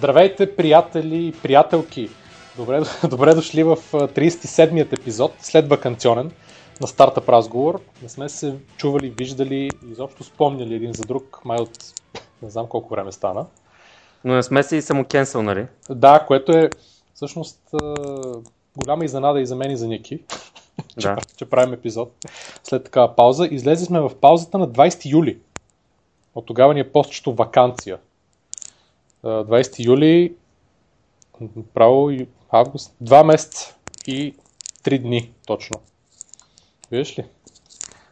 Здравейте, приятели и приятелки! Добре, добре дошли в 37-ят епизод, след вакансионен, на стартъп разговор. Не сме се чували, виждали и изобщо спомняли един за друг, май от не знам колко време стана. Но не сме се и само кенсъл, нали? Да, което е всъщност голяма изненада и за мен и за Ники, Да. че, че правим епизод след такава пауза. Излезе сме в паузата на 20 юли. От тогава ни е постчето вакансия. А, 20 юли, право август, 2 месеца и 3 дни точно. Виждаш ли?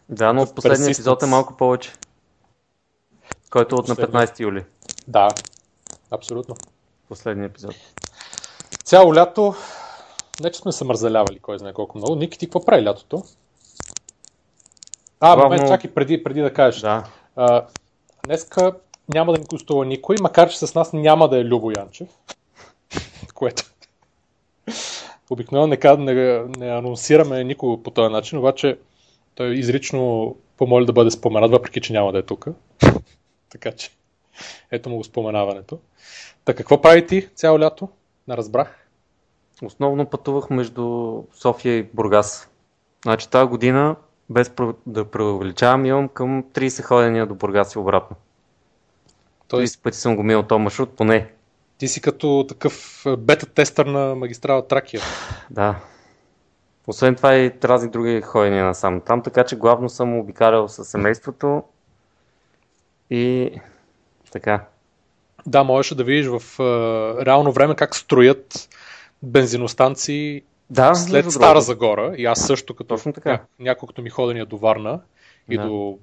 Да, но Такъв последният епизод е persistence. малко повече. Който е от на Последният. 15 юли. Да, абсолютно. Последният епизод. Цяло лято, не че сме се мързалявали, кой знае колко много. Ники, ти какво прави лятото? А, Главно- момент, чакай, преди, преди да кажеш. Да. А, днеска няма да ни гостува никой, макар че с нас няма да е Любо Янчев, което обикновено не, ка- не, не анонсираме никого по този начин, обаче той изрично помоли да бъде споменат, въпреки че няма да е тук. така че ето му го споменаването. Та какво прави ти цяло лято? Не разбрах. Основно пътувах между София и Бургас. Значи тази година, без да преувеличавам, имам към 30 ходения до Бургас и обратно. Тоест, 30 пъти съм го минал този маршрут, поне. ти си като такъв е, бета-тестър на магистрала Тракия. Да. Освен това и разни други ходения насам там, така че главно съм обикалял с семейството и така. Да, можеше да видиш в е, реално време как строят бензиностанции Да, след Стара другото. Загора. И аз също, като Точно така. ня- няколкото ми ходения до Варна и Да. до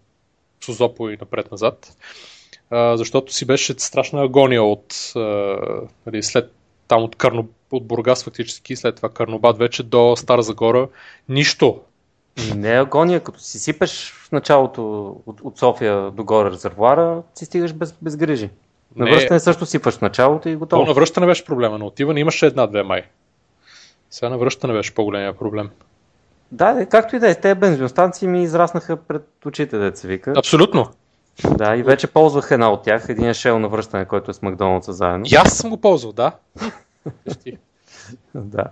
Созопо и напред-назад. А, защото си беше страшна агония от а, нали, след там от, Карно, от Бургас фактически, след това Карнобат вече до Стара Загора. Нищо. Не е агония, като си сипеш в началото от, от София до горе резервуара, си стигаш без, без грижи. На Не. връщане също сипаш в началото и То готово. на връщане беше проблема, но отиване имаше една-две май. Сега на връщане беше по-големия проблем. Да, де, както и да е, те бензиностанции ми израснаха пред очите, деца се вика. Абсолютно. Да, и вече ползвах една от тях, един е Shell на връщане, който е с Макдоналдса заедно. И аз съм го ползвал, да. Да.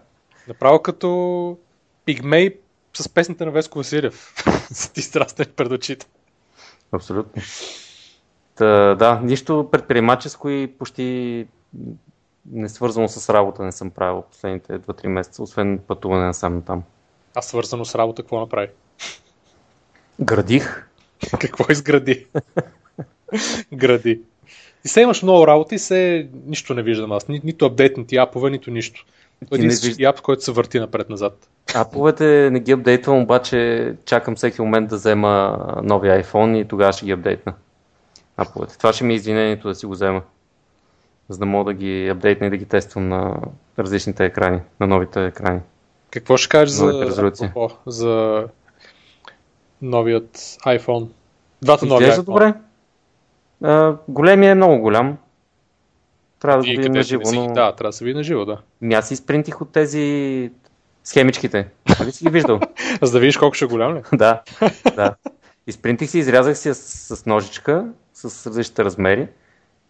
Направо като пигмей с песните на Веско Василев. Ти страстен пред очите. Абсолютно. Та, да, нищо предприемаческо и почти не свързано с работа не съм правил последните 2-3 месеца, освен пътуване насам там. А свързано с работа, какво направи? Градих. Какво изгради? Гради. И се имаш много работа и се нищо не виждам аз. Ни, нито апдейтнати апове, нито нищо. Ти Един не си вижда- ап, който се върти напред-назад. Аповете не ги апдейтвам, обаче чакам всеки момент да взема новия iPhone и тогава ще ги апдейтна. Аповете. Това ще ми е извинението да си го взема. За да мога да ги апдейтна и да ги тествам на различните екрани, на новите екрани. Какво ще кажеш за, за новият iPhone? Двата нови Изглежда iPhone. добре. А, големия е много голям. Трябва да го видим на живо, си- но Да, трябва да се види на живо, да. Ми аз изпринтих от тези схемичките. Нали си ги виждал? За да видиш колко ще е голям ли? да, да. Изпринтих си, изрязах си с, с ножичка, с различните размери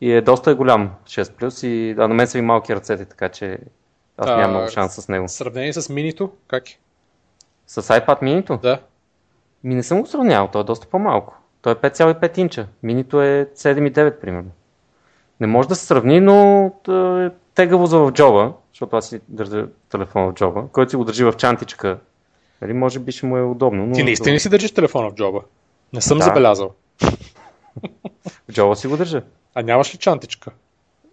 и е доста голям 6 плюс и а на мен са и малки ръцете, така че аз А, нямам много шанс с него. Сравнение с минито, как е? С iPad mini Да. Ми не съм го сравнявал, той е доста по-малко. Той е 5,5 инча. Минито е 7,9 примерно. Не може да се сравни, но е тегаво за в джоба, защото аз си държа телефона в джоба, който си го държи в чантичка. Нали, може би ще му е удобно. Но Ти наистина си държиш телефона в джоба? Не съм Да. забелязал. В джоба си го държа. А нямаш ли чантичка?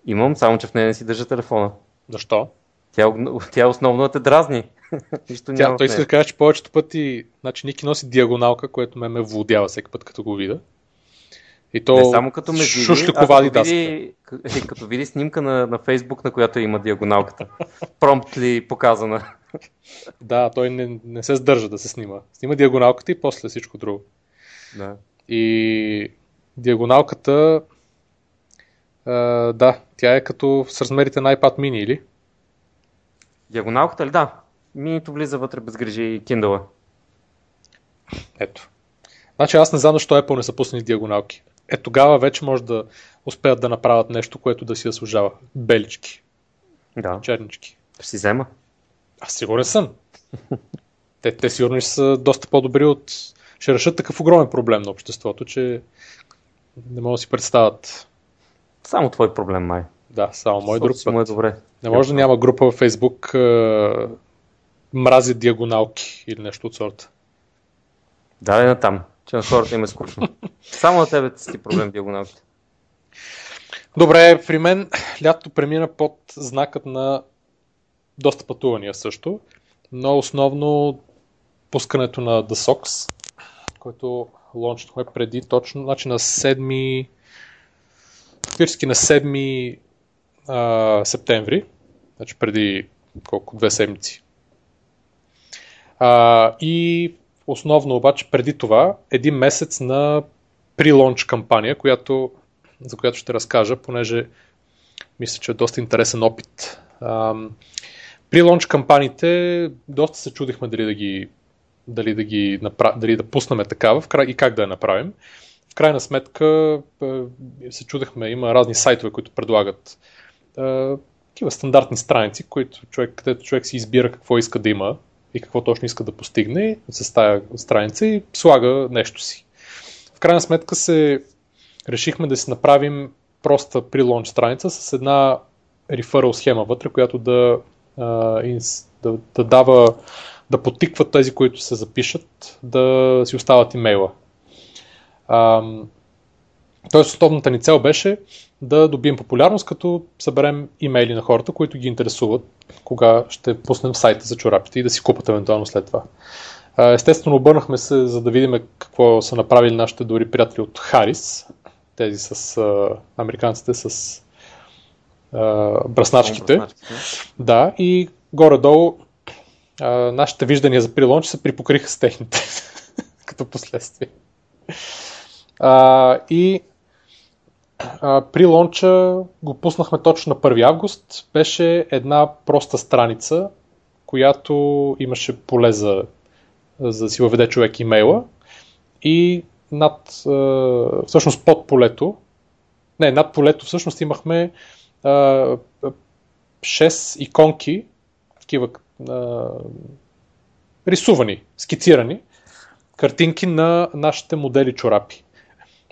Имам, само че в нея не си държа телефона. Защо? Тя, е- тя основно те дразни. Нищо Тя, няма той иска да каже, че повечето пъти, значи Ники носи диагоналка, което ме ме владява всеки път, като го видя. И то Не само като ме види, като види, к- като види снимка на, на Фейсбук, на която има диагоналката. Промптли показана. Да, той не, не се сдържа да се снима. Снима диагоналката и после всичко друго. Да. И диагоналката, а, да, тя е като с размерите на iPad mini, или? Диагоналката ли? Да. Минито влиза вътре без грижи и Kindle. Ето. Значи аз не знам защо Apple не са пуснали диагоналки. е тогава вече може да успеят да направят нещо, което да си заслужава. Белички, Да. чернички. Ще си взема. Аз сигурен съм. Те, те сигурно ще са доста по-добри от... Ще решат такъв огромен проблем на обществото, че не мога да си представят. Само твой проблем, май. Да, само мой друг Му е път. добре. Не може да няма група във Фейсбук е, мрази диагоналки или нещо от сорта. Давай на там, че на хората им е скучно. Само на тебе си проблем диагоналките. Добре, при мен лятото премина под знакът на доста пътувания също, но основно пускането на The Sox, който лончнахме преди точно, значи на 7 фактически на 7 а, септември, значи преди колко, две седмици. А, и основно обаче преди това един месец на при-лонч кампания, която, за която ще разкажа, понеже мисля, че е доста интересен опит. Ам, при лонч кампаниите доста се чудихме дали да ги, дали да, ги направ... дали да пуснем такава и как да я направим. В крайна сметка е, се чудехме, има разни сайтове, които предлагат такива стандартни страници, които човек, където човек си избира какво иска да има и какво точно иска да постигне с тази страница и слага нещо си. В крайна сметка се решихме да си направим проста при лонч страница с една реферал схема вътре, която да, а, да, да дава, да потиква тези, които се запишат, да си остават имейла. Тоест, основната ни цел беше да добием популярност, като съберем имейли на хората, които ги интересуват, кога ще пуснем сайта за чорапите и да си купат евентуално след това. Естествено, обърнахме се, за да видим какво са направили нашите добри приятели от Харис, тези с а, американците с а, бръсначките. Да, и горе-долу а, нашите виждания за прилонч се припокриха с техните като последствие. А, и при лонча го пуснахме точно на 1 август. Беше една проста страница, която имаше поле за, за да си въведе човек имейла и над, всъщност под полето, не, над полето всъщност имахме а, 6 иконки, такива рисувани, скицирани, картинки на нашите модели чорапи.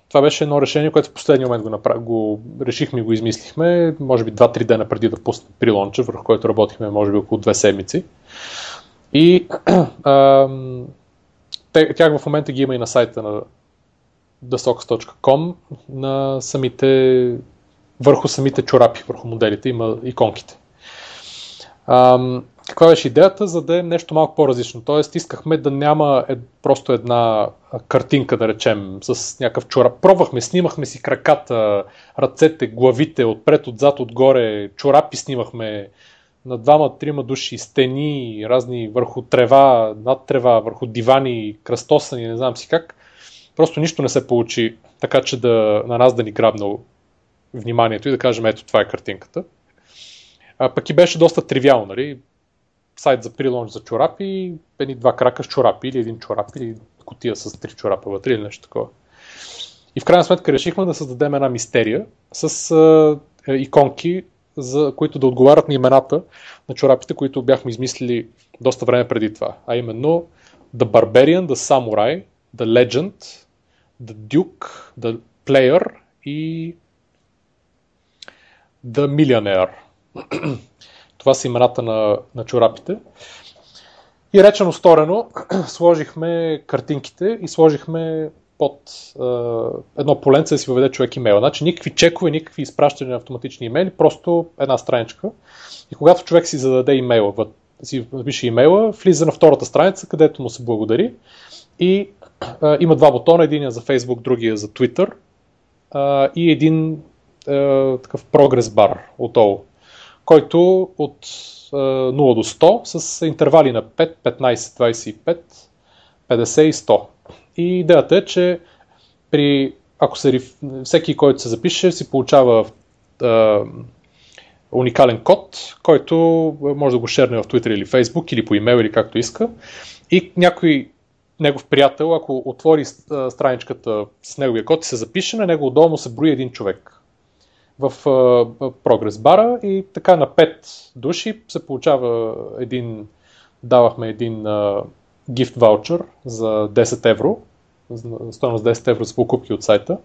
Това беше едно решение, което в последния момент го, направ... го решихме и го измислихме, може би 2-3 дена преди да пуснем при лонча, върху който работихме може би около 2 седмици. И те- тях в момента ги има и на сайта на thesox.com на самите, върху самите чорапи, върху моделите има иконките. Каква беше идеята? За да е нещо малко по-различно. Тоест, искахме да няма е, просто една картинка, да речем, с някакъв чорап. Пробвахме, снимахме си краката, ръцете, главите, отпред, отзад, отгоре, чорапи снимахме на двама-трима души, стени, разни върху трева, над трева, върху дивани, кръстосани, не знам си как. Просто нищо не се получи така, че да, на нас да ни грабне вниманието и да кажем, ето това е картинката. А, пък и беше доста тривиално, нали? Сайт за прилонч за чорапи, едни два крака с чорапи или един чорап или котия с три чорапа вътре или нещо такова. И в крайна сметка решихме да създадем една мистерия с а, е, иконки, за които да отговарят на имената на чорапите, които бяхме измислили доста време преди това. А именно The Barbarian, The Samurai, The Legend, The Duke, The Player и The Millionaire. Това са имената на, на чорапите. И речено сторено, сложихме картинките и сложихме под е, едно поленце да си въведе човек имейла. Значи никакви чекове, никакви изпращания на автоматични имейли, просто една страничка. И когато човек си зададе имейла, си напише имейла, влиза на втората страница, където му се благодари и е, има два бутона, един за Facebook, другия за Twitter е, и един е, такъв прогрес бар отдолу, който от е, 0 до 100 с интервали на 5, 15, 25, 50 и 100. И идеята е, че при, ако се, всеки, който се запише, си получава е, уникален код, който може да го шерне в Twitter или Facebook или по имейл или както иска. И някой негов приятел, ако отвори а, страничката с неговия код и се запише, на него отдолу му се брои един човек в прогрес бара и така на 5 души се получава един, давахме един а, gift voucher за 10 евро, стоеност 10 евро за покупки от сайта.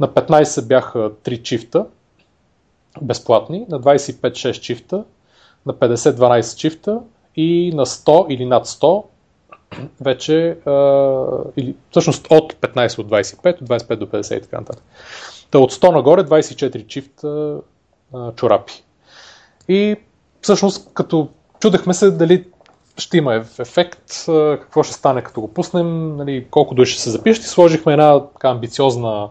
На 15 бяха 3 чифта, безплатни, на 25 6 чифта, на 50 12 чифта и на 100 или над 100 вече, а, или всъщност от 15 от 25, от 25 до 50 и така нататък. Та от 100 нагоре 24 чифта а, чорапи. И всъщност като чудехме се дали ще има ефект, какво ще стане като го пуснем, нали, колко души ще се запишат и сложихме една така амбициозна,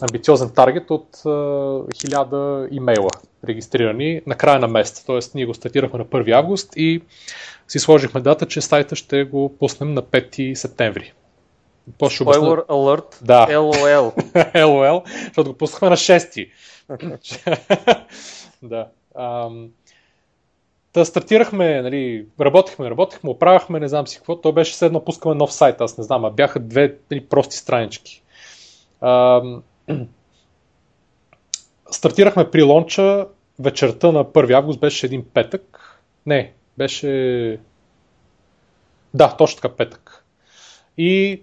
амбициозен таргет от 1000 имейла регистрирани на края на месеца. Тоест ние го стартирахме на 1 август и си сложихме дата, че сайта ще го пуснем на 5 септември. Spoiler alert, да. LOL. LOL, защото го пуснахме на 6. да. Ам... Та стартирахме, нали, работихме, работихме, оправяхме, не знам си какво. То беше седно пускаме нов сайт, аз не знам, а бяха две нали, прости странички. Ам... Стартирахме при лонча вечерта на 1 август, беше един петък. Не, беше... Да, точно така петък. И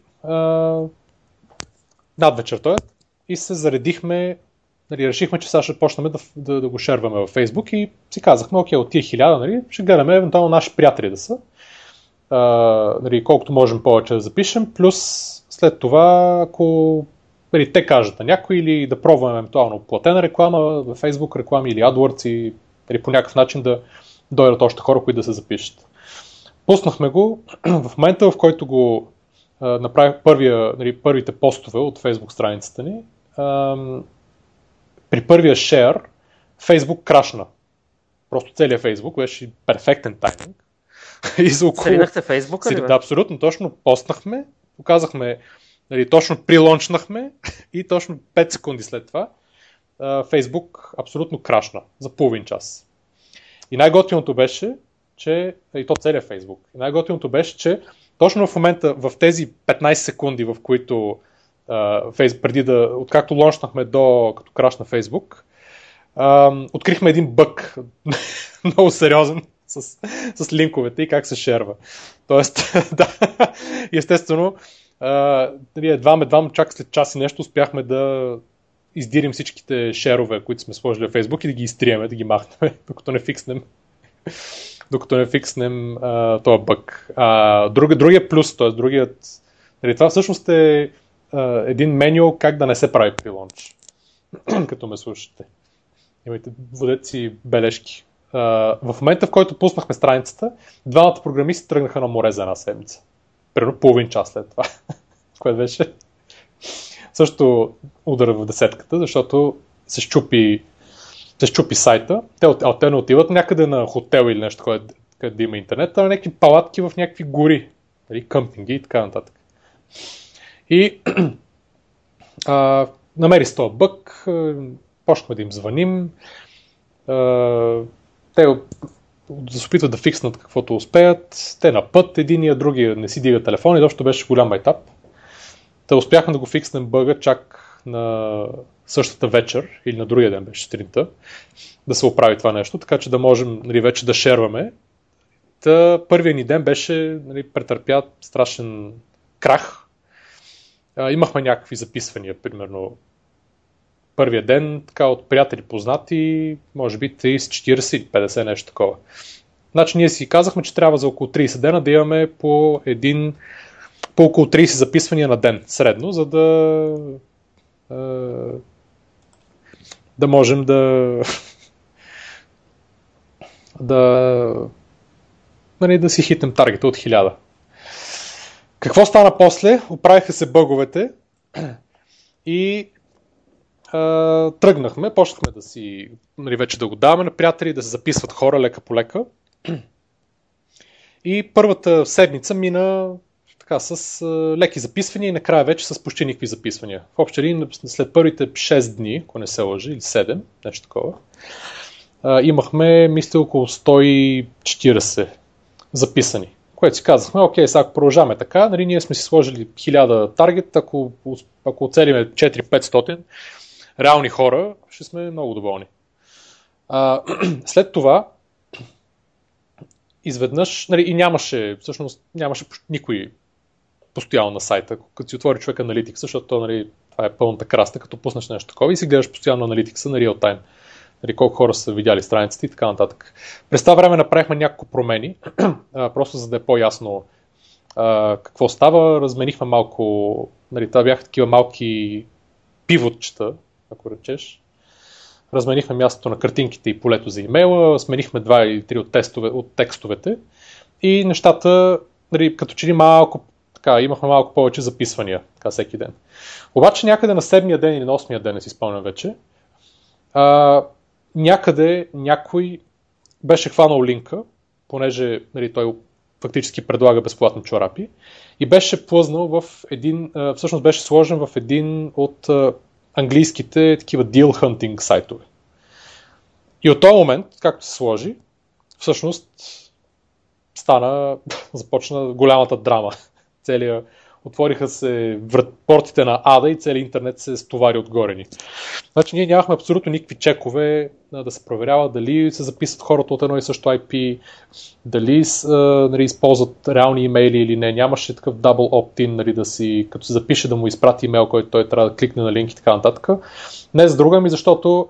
над вечерта и се заредихме, нали, решихме, че сега ще почнем да, да, да го шерваме във Facebook и си казахме, окей, от тия хиляда, нали, ще гледаме евентуално наши приятели да са, а, нали, колкото можем повече да запишем, плюс след това, ако нали, те кажат на някой или да пробваме евентуално платена реклама в Facebook реклами или AdWords и нали, по някакъв начин да дойдат още хора, които да се запишат. Пуснахме го в момента, в който го направих първия, нали, първите постове от Facebook страницата ни. При първия шер Facebook крашна. Просто целият Facebook беше перфектен тайминг. и за около... Сринахте Facebook ли? Да, абсолютно. Точно постнахме, показахме, нали, точно прилончнахме и точно 5 секунди след това Facebook абсолютно крашна за половин час. И най-готиното беше, че и то целият Facebook. И най-готиното беше, че точно в момента, в тези 15 секунди, в които uh, преди да, откакто лончнахме до като краш на Фейсбук, открихме един бък, много сериозен, с, с линковете и как се шерва. Тоест, да, естествено, едва едва чак след час и нещо успяхме да издирим всичките шерове, които сме сложили в Facebook и да ги изтриеме, да ги махнем, докато не фикснем докато не фикснем а, този бък. А, друг, другия плюс, т.е. другият... Нали, това всъщност е а, един меню как да не се прави при лонч, като ме слушате. Имайте, водете си бележки. А, в момента, в който пуснахме страницата, двамата програмисти тръгнаха на море за една седмица. Примерно половин час след това. Което беше също удара в десетката, защото се щупи се щупи сайта, те, а те не отиват някъде на хотел или нещо, къде, къде има интернет, а на някакви палатки в някакви гори, нали, къмпинги и така нататък. И а, намери с този бък, почнахме да им звъним, а, те да се опитват да фикснат каквото успеят, те на път, единия, другия не си дига телефон и дощо беше голям етап. Те успяхме да го фикснем бъга чак на същата вечер или на другия ден беше сутринта, да се оправи това нещо, така че да можем нали, вече да шерваме. Та, първият ни ден беше, нали, претърпя страшен крах. А, имахме някакви записвания, примерно първия ден, така от приятели познати, може би 30, 40 или 50 нещо такова. Значи ние си казахме, че трябва за около 30 дена да имаме по един по около 30 записвания на ден средно, за да да можем да да нали, да си хитнем таргета от 1000. Какво стана после? Оправиха се бъговете и а, тръгнахме, почнахме да си, нали, вече да го даваме на приятели, да се записват хора лека по лека. И първата седмица мина така, с а, леки записвания и накрая вече с почти никакви записвания. В обща линия след първите 6 дни, ако не се лъжи, или 7, нещо такова, а, имахме, мисля, около 140 записани, което си казахме, окей, сега ако продължаваме така, нали, ние сме си сложили 1000 таргет, ако, ако оцелиме 4-500 реални хора, ще сме много доволни. А, след това, изведнъж, нали, и нямаше, всъщност нямаше никой постоянно на сайта, като си отвори човек аналитикс, защото нали, това е пълната краста, като пуснеш нещо такова и си гледаш постоянно аналитикса на реал тайм. Нали, колко хора са видяли страницата и така нататък. През това време направихме няколко промени, просто за да е по-ясно а, какво става. Разменихме малко, нали, това бяха такива малки пивотчета, ако речеш. Разменихме мястото на картинките и полето за имейла, сменихме два или три от, тестове, от текстовете и нещата, нали, като че ли малко така, имахме малко повече записвания така, всеки ден. Обаче някъде на седмия ден или на осмия ден, не си спомням вече, а, някъде някой беше хванал линка, понеже нали, той фактически предлага безплатни чорапи, и беше плъзнал в един, всъщност беше сложен в един от английските такива deal hunting сайтове. И от този момент, както се сложи, всъщност стана, започна голямата драма. Целия, отвориха се врат, портите на Ада и целият интернет се стовари отгоре ни. Значи ние нямахме абсолютно никакви чекове да се проверява дали се записват хората от едно и също IP, дали нали, използват реални имейли или не. Нямаше такъв double opt-in, нали, да си, като се запише да му изпрати имейл, който той трябва да кликне на линк и така нататък. Не за друга ми, защото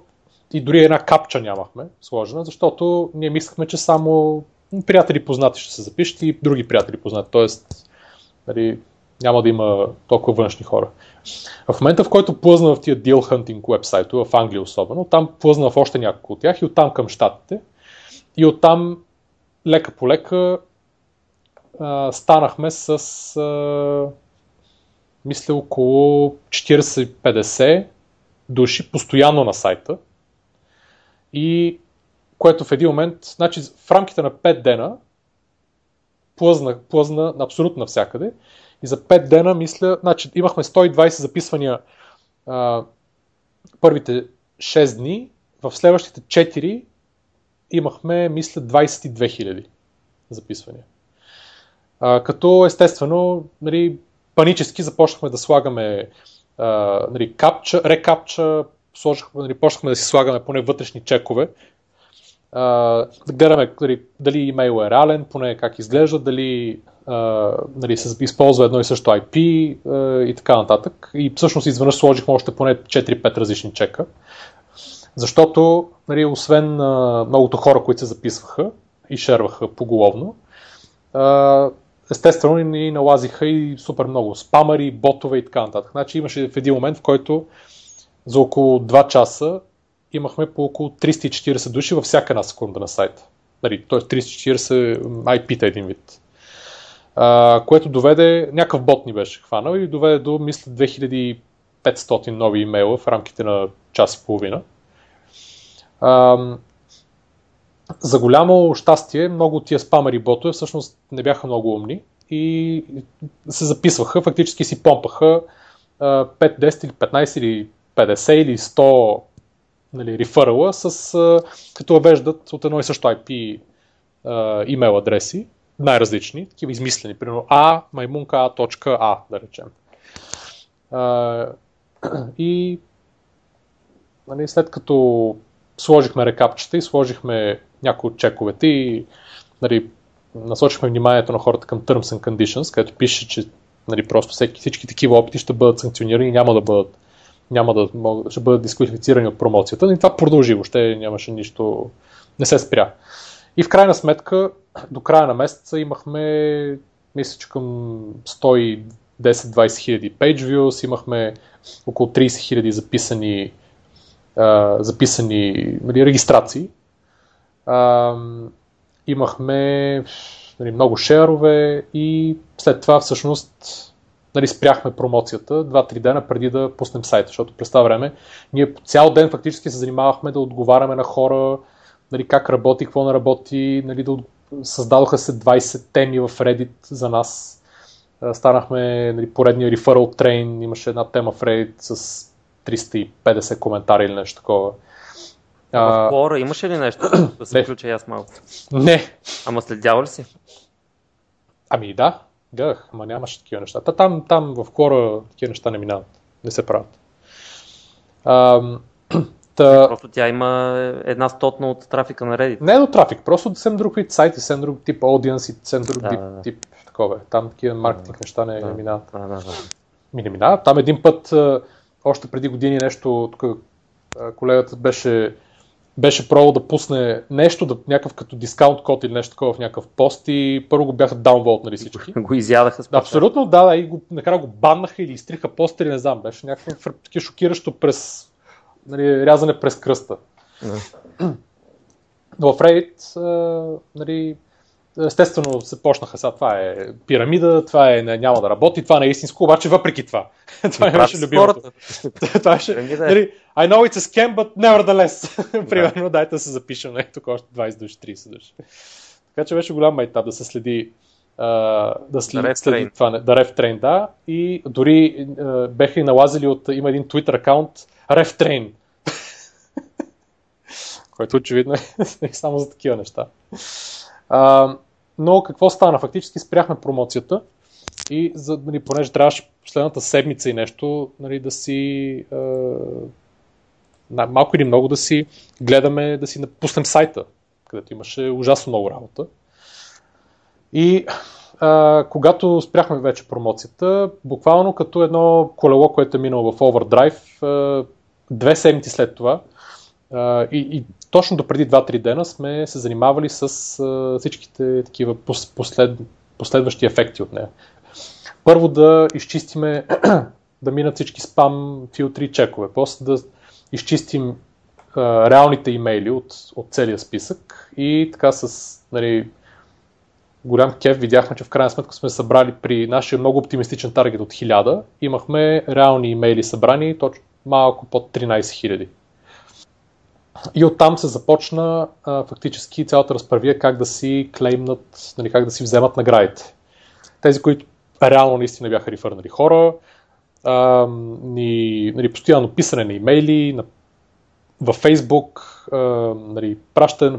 и дори една капча нямахме сложена, защото ние мислехме, че само приятели познати ще се запишат и други приятели познати. Тоест, нали, няма да има толкова външни хора. В момента, в който плъзна в тия deal hunting вебсайто, в Англия особено, там плъзна в още няколко от тях и оттам към щатите. И оттам лека по лека станахме с а, мисля около 40-50 души постоянно на сайта. И което в един момент, значи в рамките на 5 дена плъзна, плъзна абсолютно навсякъде. И за 5 дена, мисля, значи имахме 120 записвания а, първите 6 дни, в следващите 4 имахме, мисля, 22 000 записвания. А, като естествено, нали, панически започнахме да слагаме а, нали, капча, рекапча, сложихме, нали, почнахме да си слагаме поне вътрешни чекове, да гледаме дали, дали имейл е реален, поне как изглежда, дали Uh, нали, се използва едно и също IP uh, и така нататък. И всъщност изведнъж сложихме още поне 4-5 различни чека. Защото, нали, освен многото хора, които се записваха и шерваха поголовно, естествено ни налазиха и супер много спамари, ботове и така нататък. Значи имаше в един момент, в който за около 2 часа имахме по около 340 души във всяка една секунда на сайта. Нали, т.е. 340 IP-та един вид. А, което доведе, някакъв бот ни беше хванал и доведе до, мисля, 2500 нови имейла в рамките на час и половина. А, за голямо щастие, много от тия спамери ботове всъщност не бяха много умни и се записваха, фактически си помпаха 5, 10 или 15 или 50 или 100 нали, рефърала, с, а, като въвеждат от едно и също IP а, имейл адреси, най-различни, такива измислени, примерно a, маймунка a.a, да речем. А, и нали, след като сложихме рекапчета и сложихме някои от чековете и нали, насочихме вниманието на хората към Terms and Conditions, където пише, че нали, просто всеки, всички такива опити ще бъдат санкционирани и няма да бъдат няма да могат, ще бъдат дисквалифицирани от промоцията. И това продължи, въобще нямаше нищо, не се спря. И в крайна сметка, до края на месеца имахме, мисля, че към 110-20 хиляди page views, имахме около 30 хиляди записани, а, записани нали, регистрации. А, имахме нали, много шерове и след това всъщност нали, спряхме промоцията 2-3 дена преди да пуснем сайта, защото през това време ние цял ден фактически се занимавахме да отговаряме на хора, нали, как работи, какво не работи, нали, да създадоха се 20 теми в Reddit за нас. Станахме нали, поредния referral train, имаше една тема в Reddit с 350 коментари или нещо такова. В Quora имаше ли нещо? Да се включа аз малко. Не. Ама следява ли си? Ами да, гледах, ама нямаше такива неща. Та, там, там в хора такива неща не минават, не се правят. Ам, та, Просто тя има една стотна от трафика на Reddit. не е до трафик, просто съвсем друг вид сайти, съвсем друг тип и съвсем друг Да, тип, да, тип такова. Там такива маркетинг неща не, не Да. минават. Да, да, да. Ми не минава. Там един път, а, още преди години нещо, тук а, колегата беше, беше пробвал да пусне нещо, да, някакъв като дискаунт код или нещо такова в някакъв пост и първо го бяха даунволтнали всички. Го изядаха с абсолютно, да, да, и го, накрая го баннаха или изтриха постери, не знам, беше някакво шокиращо през, нали, рязане през кръста. Но в Reddit, а, нали, естествено се почнаха сега, това е пирамида, това е, не, няма да работи, това не е истинско, обаче въпреки това. това Прави беше любимото. това беше, е. нали, I know it's a scam, but nevertheless. Примерно, дайте да се запишем, не, тук още 20 души, 30 души. Така че беше голям майтап да се следи да следи, ref следи това, да трейн, да. И дори а, беха и налазили от, има един Twitter акаунт, трейн. Който очевидно е само за такива неща. А, но какво стана? Фактически спряхме промоцията и за, нали, понеже трябваше последната седмица и нещо нали, да си на- малко или много да си гледаме, да си напуснем сайта, където имаше ужасно много работа. И а, когато спряхме вече промоцията, буквално като едно колело, което е минало в Overdrive, а, две седмици след това, и, и точно до преди 2-3 дена сме се занимавали с а, всичките такива пос, послед, последващи ефекти от нея. Първо да изчистиме, да минат всички спам филтри и чекове, после да изчистим а, реалните имейли от, от целия списък и така с нали, голям кеф видяхме, че в крайна сметка сме събрали при нашия много оптимистичен таргет от 1000, имахме реални имейли събрани точно малко под 13 000. И оттам се започна а, фактически цялата разправия как да си клеймнат, нали, как да си вземат наградите. Тези, които реално наистина бяха рефърнали хора, а, ни, нали, постоянно писане на имейли, на, във Фейсбук, нали,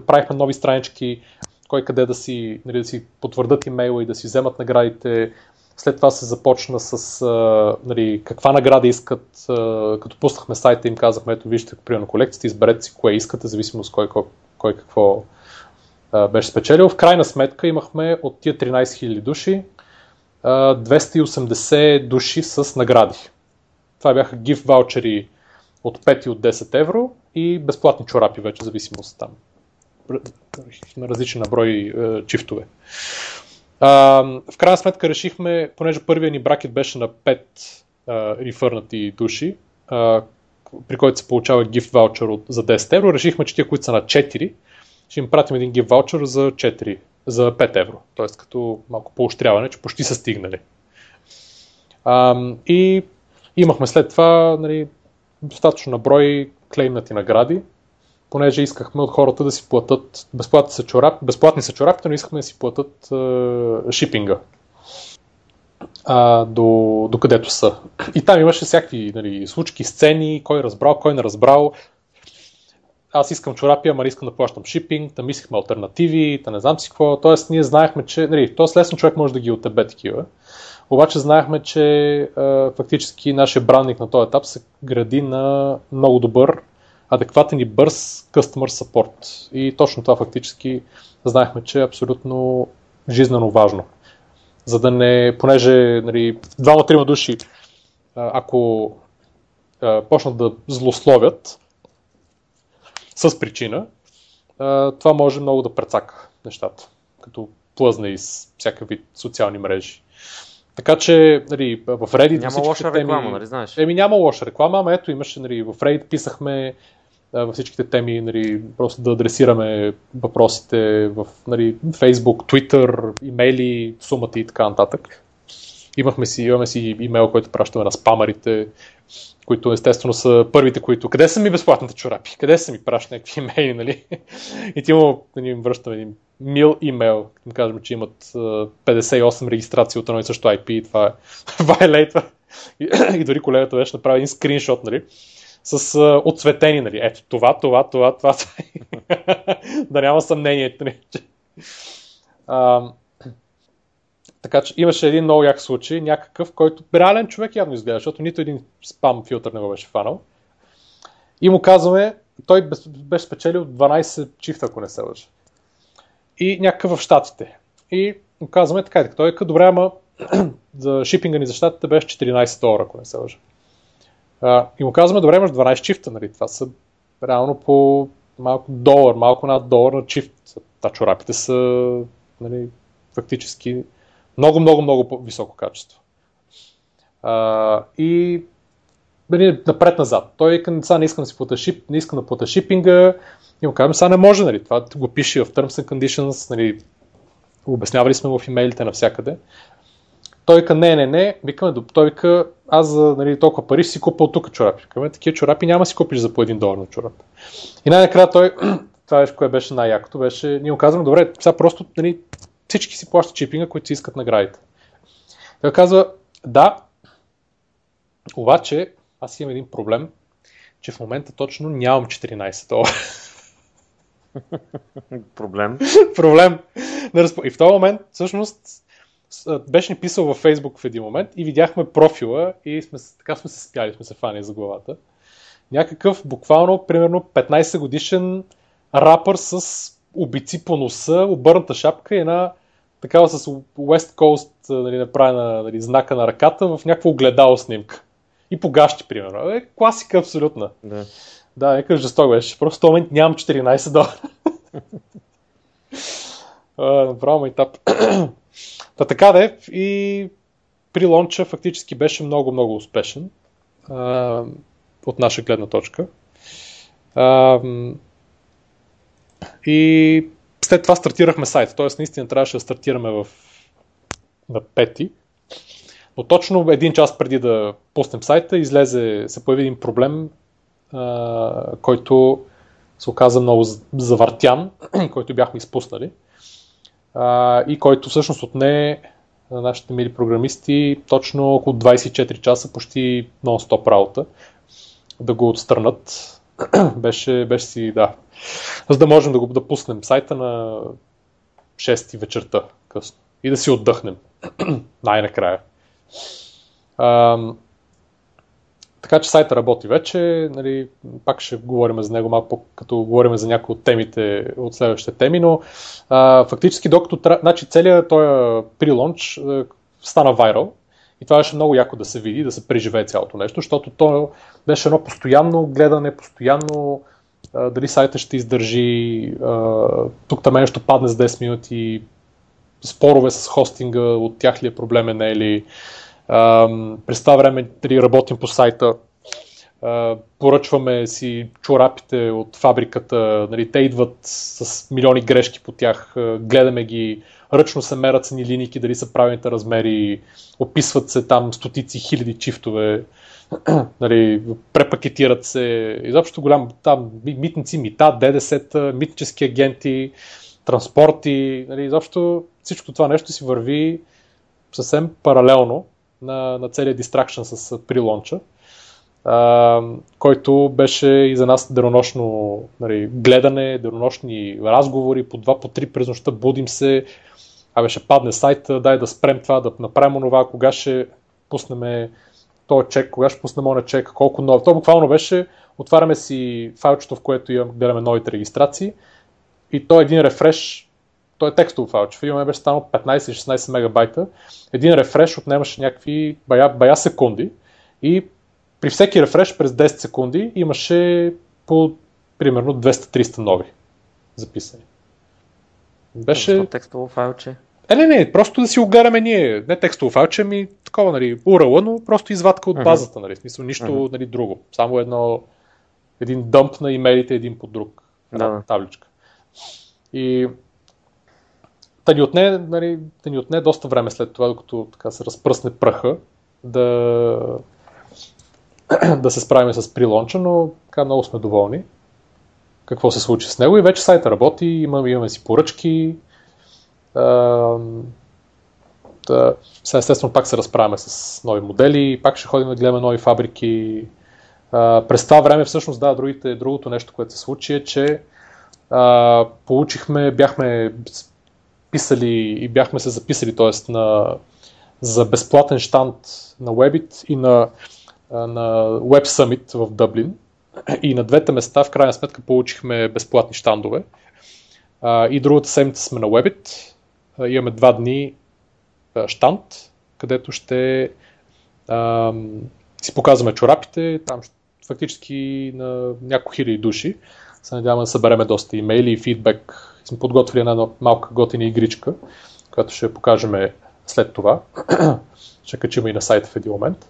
правихме нови странички, кой къде да си, нали, да си потвърдат имейла и да си вземат наградите. След това се започна с а, нали, каква награда искат. А, като пуснахме сайта им казахме, ето вижте, примерно колекцията, изберете си кое искате, зависимост кой, кой, кой какво а, беше спечелил. В крайна сметка имахме от тия 13 000 души а, 280 души с награди. Това бяха гиф ваучери от 5 и от 10 евро и безплатни чорапи вече, зависимост там. На различен наброй е, чифтове. А, в крайна сметка решихме, понеже първият ни бракет беше на 5 а, рефърнати души, а, при който се получава гифт ваучер за 10 евро, решихме, че тия, които са на 4, ще им пратим един гифт ваучер за 4, за 5 евро. Тоест като малко поощряване, че почти са стигнали. А, и имахме след това нали, достатъчно наброй клеймнати награди, понеже искахме от хората да си платят, безплатни са, чорап, безплатни са чорапите, но искахме да си платят е, шипинга а, до, до където са. И там имаше всякакви нали, случки, сцени, кой разбрал, кой не разбрал. Аз искам чорапи, ама искам да плащам шипинг, да мислихме альтернативи, да не знам си какво. Тоест, ние знаехме, че, нали, т.е. лесно човек може да ги отебе такива. Обаче знаехме, че е, фактически нашия брандинг на този етап се гради на много добър, адекватен и бърз customer support. И точно това фактически знаехме, че е абсолютно жизненно важно. За да не, понеже нали, двама-трима души, ако почнат да злословят с причина, това може много да прецака нещата, като плъзне из всяка вид социални мрежи. Така че нали, в Reddit Няма лоша теми... реклама, нали знаеш? Еми няма лоша реклама, ама ето имаше, нали, в Reddit писахме във всичките теми, нали, просто да адресираме въпросите в нали, Facebook, Twitter, имейли, сумата и така нататък. Имахме си, имаме си имейл, който пращаме на спамарите, които естествено са първите, които... Къде са ми безплатните чорапи? Къде са ми пращат някакви имейли, нали? И ти му нали, им връщаме един мил имейл, да кажем, че имат а, 58 регистрации от едно и също IP и това е violate. И, дори колегата беше направил един скриншот, нали? С а, отцветени, нали? Ето това, това, това, това. да няма съмнение, нали? А, така че имаше един много як случай, някакъв, който реален човек явно изглежда, защото нито един спам филтър не го беше фанал. И му казваме, той беше спечелил 12 чифта, ако не се лъжа. И някакъв в Штатите. И му казваме така, така той е добре, ама за шипинга ни за Штатите беше 14 долара, ако не се лъжа. и му казваме, добре, имаш 12 чифта, нали? Това са реално по малко долар, малко над долар на чифт. Та чорапите са нали, фактически много, много, много високо качество. А, и нали, напред-назад. Той сега не искам да си плата шип, не искам да плата шипинга. И му казвам, сега не може, нали, това го пише в Terms and Conditions, нали, обяснявали сме в имейлите навсякъде. Той вика, не, не, не, викаме, той вика, аз за нали, толкова пари си купил тук чорапи. Викаме, такива чорапи няма си купиш за по един долар на чорап. И най-накрая той, това беше, кое беше най-якото, беше, ние му казваме, добре, сега просто нали, всички си плащат чипинга, които си искат наградите. Той казва, да, обаче аз имам един проблем, че в момента точно нямам 14 долара. Проблем. Проблем. И в този момент, всъщност, беше ни писал във Фейсбук в един момент и видяхме профила и сме, така сме се спяли, сме се фани за главата. Някакъв, буквално, примерно 15 годишен рапър с обици по носа, обърната шапка и една такава с West Coast нали, направена нали, знака на ръката в някакво огледало снимка. И по гащи, примерно. Е, класика абсолютна. Да. Да, нека жесток беше. Просто в този момент нямам 14 долара. Направо етап. Та така де, и при лонча фактически беше много, много успешен а, от наша гледна точка. А, и след това стартирахме сайт, т.е. наистина трябваше да стартираме в, на пети. Но точно един час преди да пуснем сайта, излезе, се появи един проблем, а, който се оказа много завъртян, който бяхме изпуснали а, и който всъщност отне на нашите мили програмисти точно около 24 часа, почти нон-стоп работа, да го отстранат. беше, беше си, да, за да можем да го да пуснем сайта на 6 вечерта късно. И да си отдъхнем. Най-накрая. А, така че сайта работи вече, нали, пак ще говорим за него малко като говорим за някои от темите, от следващите теми, но а, фактически докато, значи целият този прилонч стана вайрал. И това беше много яко да се види, да се преживее цялото нещо, защото то беше едно постоянно гледане, постоянно дали сайта ще издържи, тук там нещо падне с 10 минути, спорове с хостинга, от тях ли е проблем е ли, през това време дали работим по сайта, поръчваме си чорапите от фабриката, нали, те идват с милиони грешки по тях, гледаме ги, ръчно се мерят ни линейки, дали са правилните размери, описват се там стотици хиляди чифтове, нали, препакетират се, изобщо голям там митници, мита, ДДС, митнически агенти, транспорти, нали, изобщо всичко това нещо си върви съвсем паралелно на, на целият дистракшн с прилонча, а, който беше и за нас денонощно нали, гледане, денонощни разговори, по два, по три през нощта будим се, а ще падне сайта, дай да спрем това, да направим онова, кога ще пуснем този чек, кога ще пуснем на чек, колко нови. То буквално беше, отваряме си файлчето, в което имам, гледаме новите регистрации и то е един рефреш той е текстов файл, че в един беше станал 15-16 мегабайта. Един рефреш отнемаше някакви бая, бая секунди и при всеки рефреш през 10 секунди имаше по примерно 200-300 нови записани. Беше... текстово файлче? Е, не, не, просто да си гледаме ние. Не текстово файлче, ми такова, нали, URL, но просто извадка от базата, нали, смисъл нищо, uh-huh. нали, друго. Само едно, един дъмп на имейлите един по друг. Една да. табличка. И Та ни, отне, нали, да ни отне доста време след това, докато така се разпръсне пръха, да, да се справим с прилонча, но така много сме доволни какво се случи с него и вече сайта работи, имаме, имаме си поръчки. А, да, сега естествено пак се разправяме с нови модели, пак ще ходим да гледаме нови фабрики. През това време всъщност да, другите, другото нещо, което се случи е, че получихме, бяхме писали и бяхме се записали, т.е. На, за безплатен штант на Webit и на, на Web Summit в Дъблин. И на двете места в крайна сметка получихме безплатни штандове. И другата седмица сме на Webit. Имаме два дни штант, където ще си показваме чорапите. Там фактически на няколко хиляди души. Се надяваме да събереме доста имейли и фидбек. Сме подготвили една малка готина игричка, която ще покажем след това. ще качим и на сайта в един момент.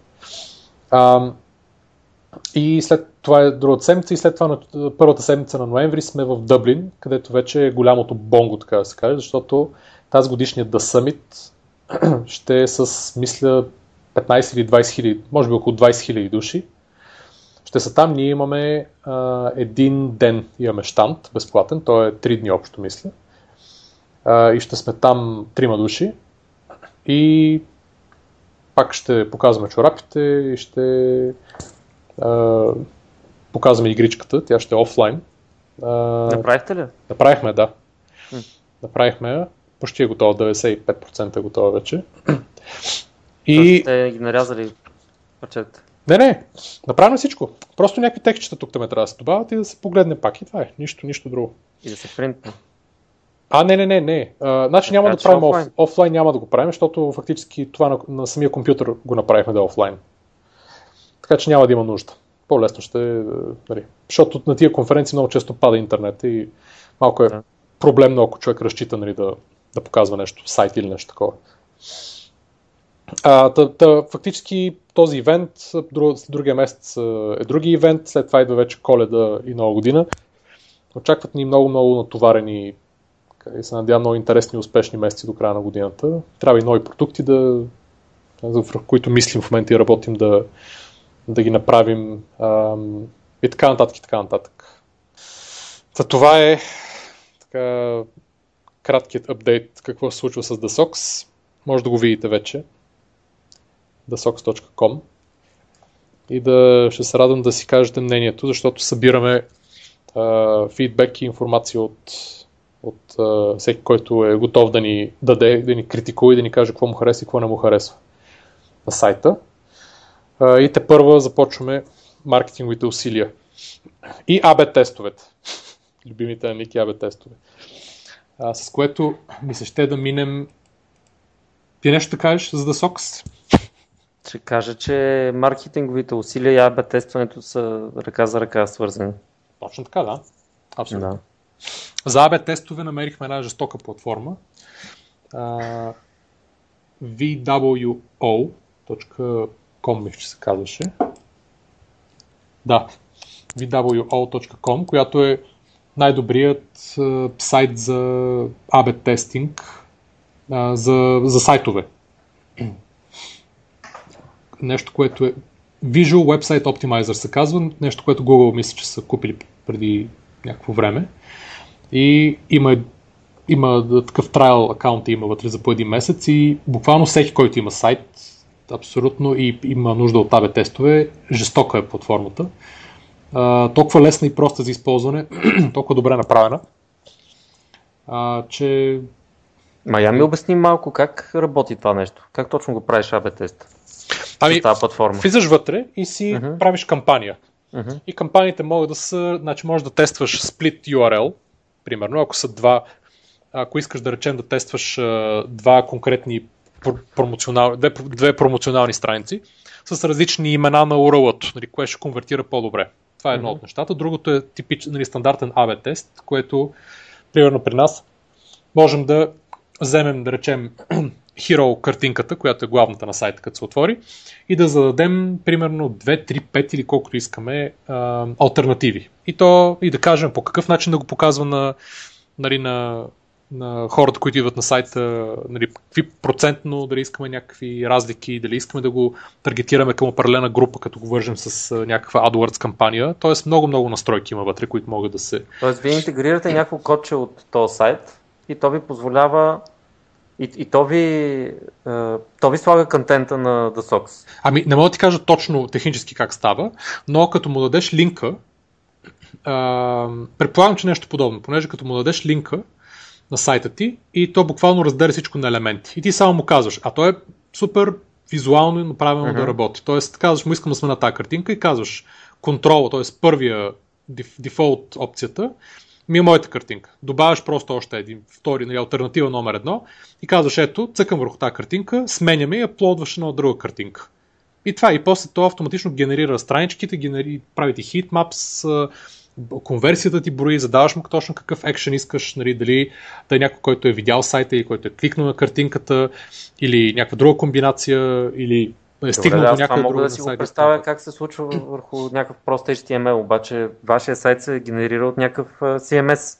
И след това е другата седмица и след това на първата седмица на ноември сме в Дъблин, където вече е голямото бонго, така да се каже, защото тази годишният The Summit ще е с, мисля, 15 или 20 хиляди, може би около 20 хиляди души. Ще са там, ние имаме а, един ден, имаме штант, безплатен, той е 3 дни общо, мисля. А, и ще сме там трима души. И пак ще показваме чорапите и ще а, показваме игричката, тя ще е офлайн. А, Направихте ли? Направихме, да. Направихме я. Почти е готова, 95% е готова вече. И... Сте ги нарязали парчета. Не, не, направим всичко. Просто някакви текстчета тук ме трябва да се добавят и да се погледне пак и това е. Нищо, нищо друго. И да се принтне. А, не, не, не, не. А, значи няма да правим офлайн. Оф, офлайн, няма да го правим, защото фактически това на, на самия компютър го направихме да е офлайн. Така че няма да има нужда. По-лесно ще е, нали, защото на тия конференции много често пада интернет и малко е да. проблемно, ако човек разчита нали, да, да показва нещо, сайт или нещо такова. А, та, та, фактически този ивент, друг, другия месец е други ивент, след това идва вече коледа и нова година. Очакват ни много, много натоварени и се надявам много интересни и успешни месеци до края на годината. Трябва и нови продукти, да, в които мислим в момента и работим да, да ги направим ам, и така нататък и така нататък. Та това е така, краткият апдейт какво се случва с DSOX. Може да го видите вече thesox.com и да ще се радвам да си кажете мнението, защото събираме а, фидбек и информация от, от а, всеки, който е готов да ни даде, да ни критикува и да ни каже какво му харесва и какво не му харесва на сайта. А, и те първа започваме маркетинговите усилия. И АБ тестовете. Любимите на Ники АБ тестове. А, с което ми се ще да минем ти нещо да кажеш за да сокс? Ще кажа, че маркетинговите усилия и АБ тестването са ръка за ръка свързани. Точно така, да. Абсолютно. Да. За АБ тестове намерихме една жестока платформа. Uh, VWO.com ще се казваше. Да, VWO.com, която е най-добрият uh, сайт за AB тестинг uh, за, за сайтове нещо, което е Visual Website Optimizer се казва, нещо, което Google мисля, че са купили преди някакво време. И има, има такъв трайл аккаунт има вътре за по един месец и буквално всеки, който има сайт, абсолютно и има нужда от АБ тестове, жестока е платформата. А, толкова лесна и проста за използване, толкова добре направена, а, че... Ма я ми обясни малко как работи това нещо. Как точно го правиш АБ тест? Ами, тази платформа. Влизаш вътре и си uh-huh. правиш кампания. Uh-huh. И кампаниите могат да са, значи можеш да тестваш split URL, примерно, ако са два, ако искаш да речем да тестваш два конкретни промоционал, две, две промоционални страници с различни имена на URL-ато, нали, кое ще конвертира по-добре. Това е едно uh-huh. от нещата. Другото е типич, нали, стандартен AB тест, което примерно при нас можем да вземем, да речем, Hero картинката, която е главната на сайта, като се отвори, и да зададем примерно 2, 3, 5 или колкото искаме а, альтернативи. И то и да кажем по какъв начин да го показва на, нали, на, на хората, които идват на сайта, нали, какви процентно, дали искаме някакви разлики, дали искаме да го таргетираме към определена група, като го вържем с някаква AdWords кампания. Тоест много-много настройки има вътре, които могат да се... Тоест вие интегрирате някакво кодче от този сайт и то ви позволява и, и то, ви, то ви слага контента на The Sox. Ами, не мога да ти кажа точно технически как става, но като му дадеш линка, предполагам, че нещо подобно, понеже като му дадеш линка, на сайта ти и то буквално разделя всичко на елементи. И ти само му казваш, а то е супер визуално и направено uh-huh. да работи. Тоест, казваш му, искам да сме на тази картинка и казваш контрола, т.е. първия дефолт опцията, ми е моята картинка. Добавяш просто още един, втори, нали, альтернатива номер едно и казваш, ето, цъкам върху тази картинка, сменяме и аплодваш на друга картинка. И това, и после то автоматично генерира страничките, генери, прави ти хитмапс, конверсията ти брои, задаваш му точно какъв екшен искаш, нали, дали да е някой, който е видял сайта или който е кликнал на картинката, или някаква друга комбинация, или е стигнал Добре, до някакъв мога да си го представя как се случва върху някакъв прост HTML, обаче вашия сайт се генерира от някакъв CMS.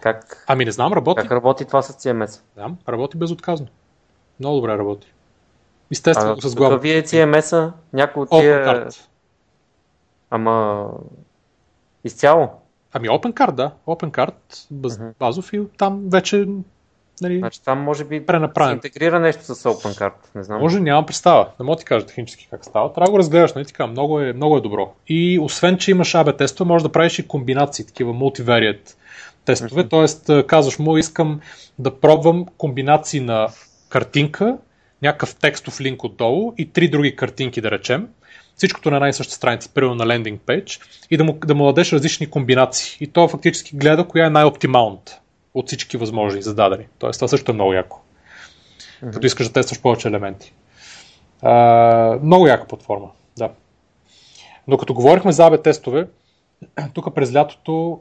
Как, ами не знам, работи. Как работи това с CMS? Да, работи безотказно. Много добре работи. Естествено, а, с глава. Какви е CMS-а? Някой от тия... Ама... Изцяло? Ами OpenCard, да. OpenCard, баз, uh-huh. базов и там вече Нали, значи там може би пренаправен. се интегрира нещо с OpenCard. Не знам. Може, нямам представа. Не мога ти кажа технически как става. Трябва да го разгледаш, нали така, много е, много е добро. И освен, че имаш AB тестове, може да правиш и комбинации, такива multivariate тестове. Mm-hmm. Тоест, казваш му, искам да пробвам комбинации на картинка, някакъв текстов линк отдолу и три други картинки, да речем. Всичкото на една и съща страница, примерно на лендинг пейдж, и да му, да му дадеш различни комбинации. И то фактически гледа коя е най-оптималната от всички възможни зададени. Тоест, това също е много яко. Mm-hmm. Като искаш да тестваш повече елементи. А, много яка платформа, да. Но като говорихме за AB тестове, тук през лятото,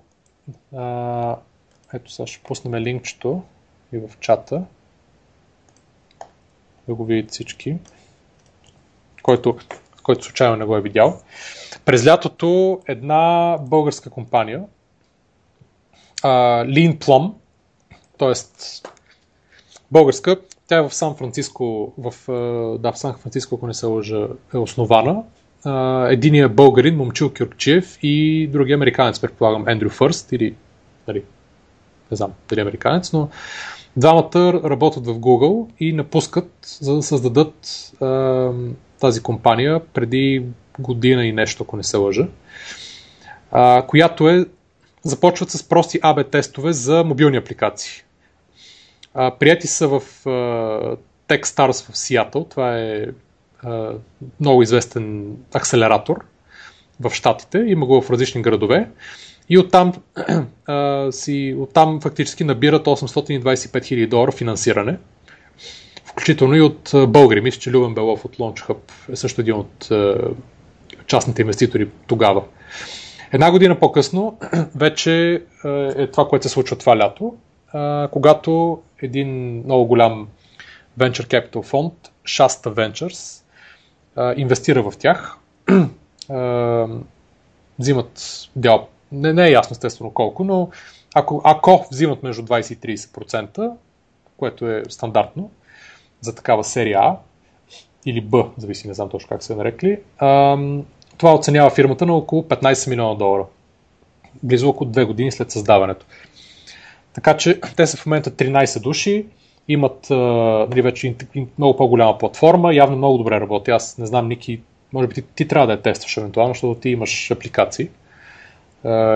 а, ето сега ще пуснем линкчето и в чата, да го видите всички, който, който случайно не го е видял. През лятото една българска компания, uh, Lean Plum, т.е. българска, тя е в Сан Франциско, в, да, в Сан Франциско, ако не се лъжа, е основана. Единият е българин, Момчил Кюркчиев и другия американец, предполагам, Ендрю Фърст или, дали, не знам дали е американец, но двамата работят в Google и напускат, за да създадат а, тази компания преди година и нещо, ако не се лъжа, а, която е започват с прости АБ тестове за мобилни апликации. А, прияти са в а, Techstars в Сиатъл. Това е а, много известен акселератор в Штатите. Има го в различни градове. И оттам, а, си, оттам фактически набират 825 000 долара финансиране. Включително и от българи. Мисля, че Любен Белов от Launch Hub е също един от а, частните инвеститори тогава. Една година по-късно вече е това, което се случва това лято, когато един много голям venture capital фонд, Shasta Ventures, инвестира в тях. Взимат дял, не, не е ясно естествено колко, но ако, ако взимат между 20 и 30%, което е стандартно за такава серия А или Б, зависи, не знам точно как се нарекли, това оценява фирмата на около 15 милиона долара. Близо около 2 години след създаването. Така че те са в момента 13 души, имат нали, вече много по-голяма платформа, явно много добре работи. Аз не знам, Ники, може би ти, ти трябва да я тестваш евентуално, защото ти имаш апликации.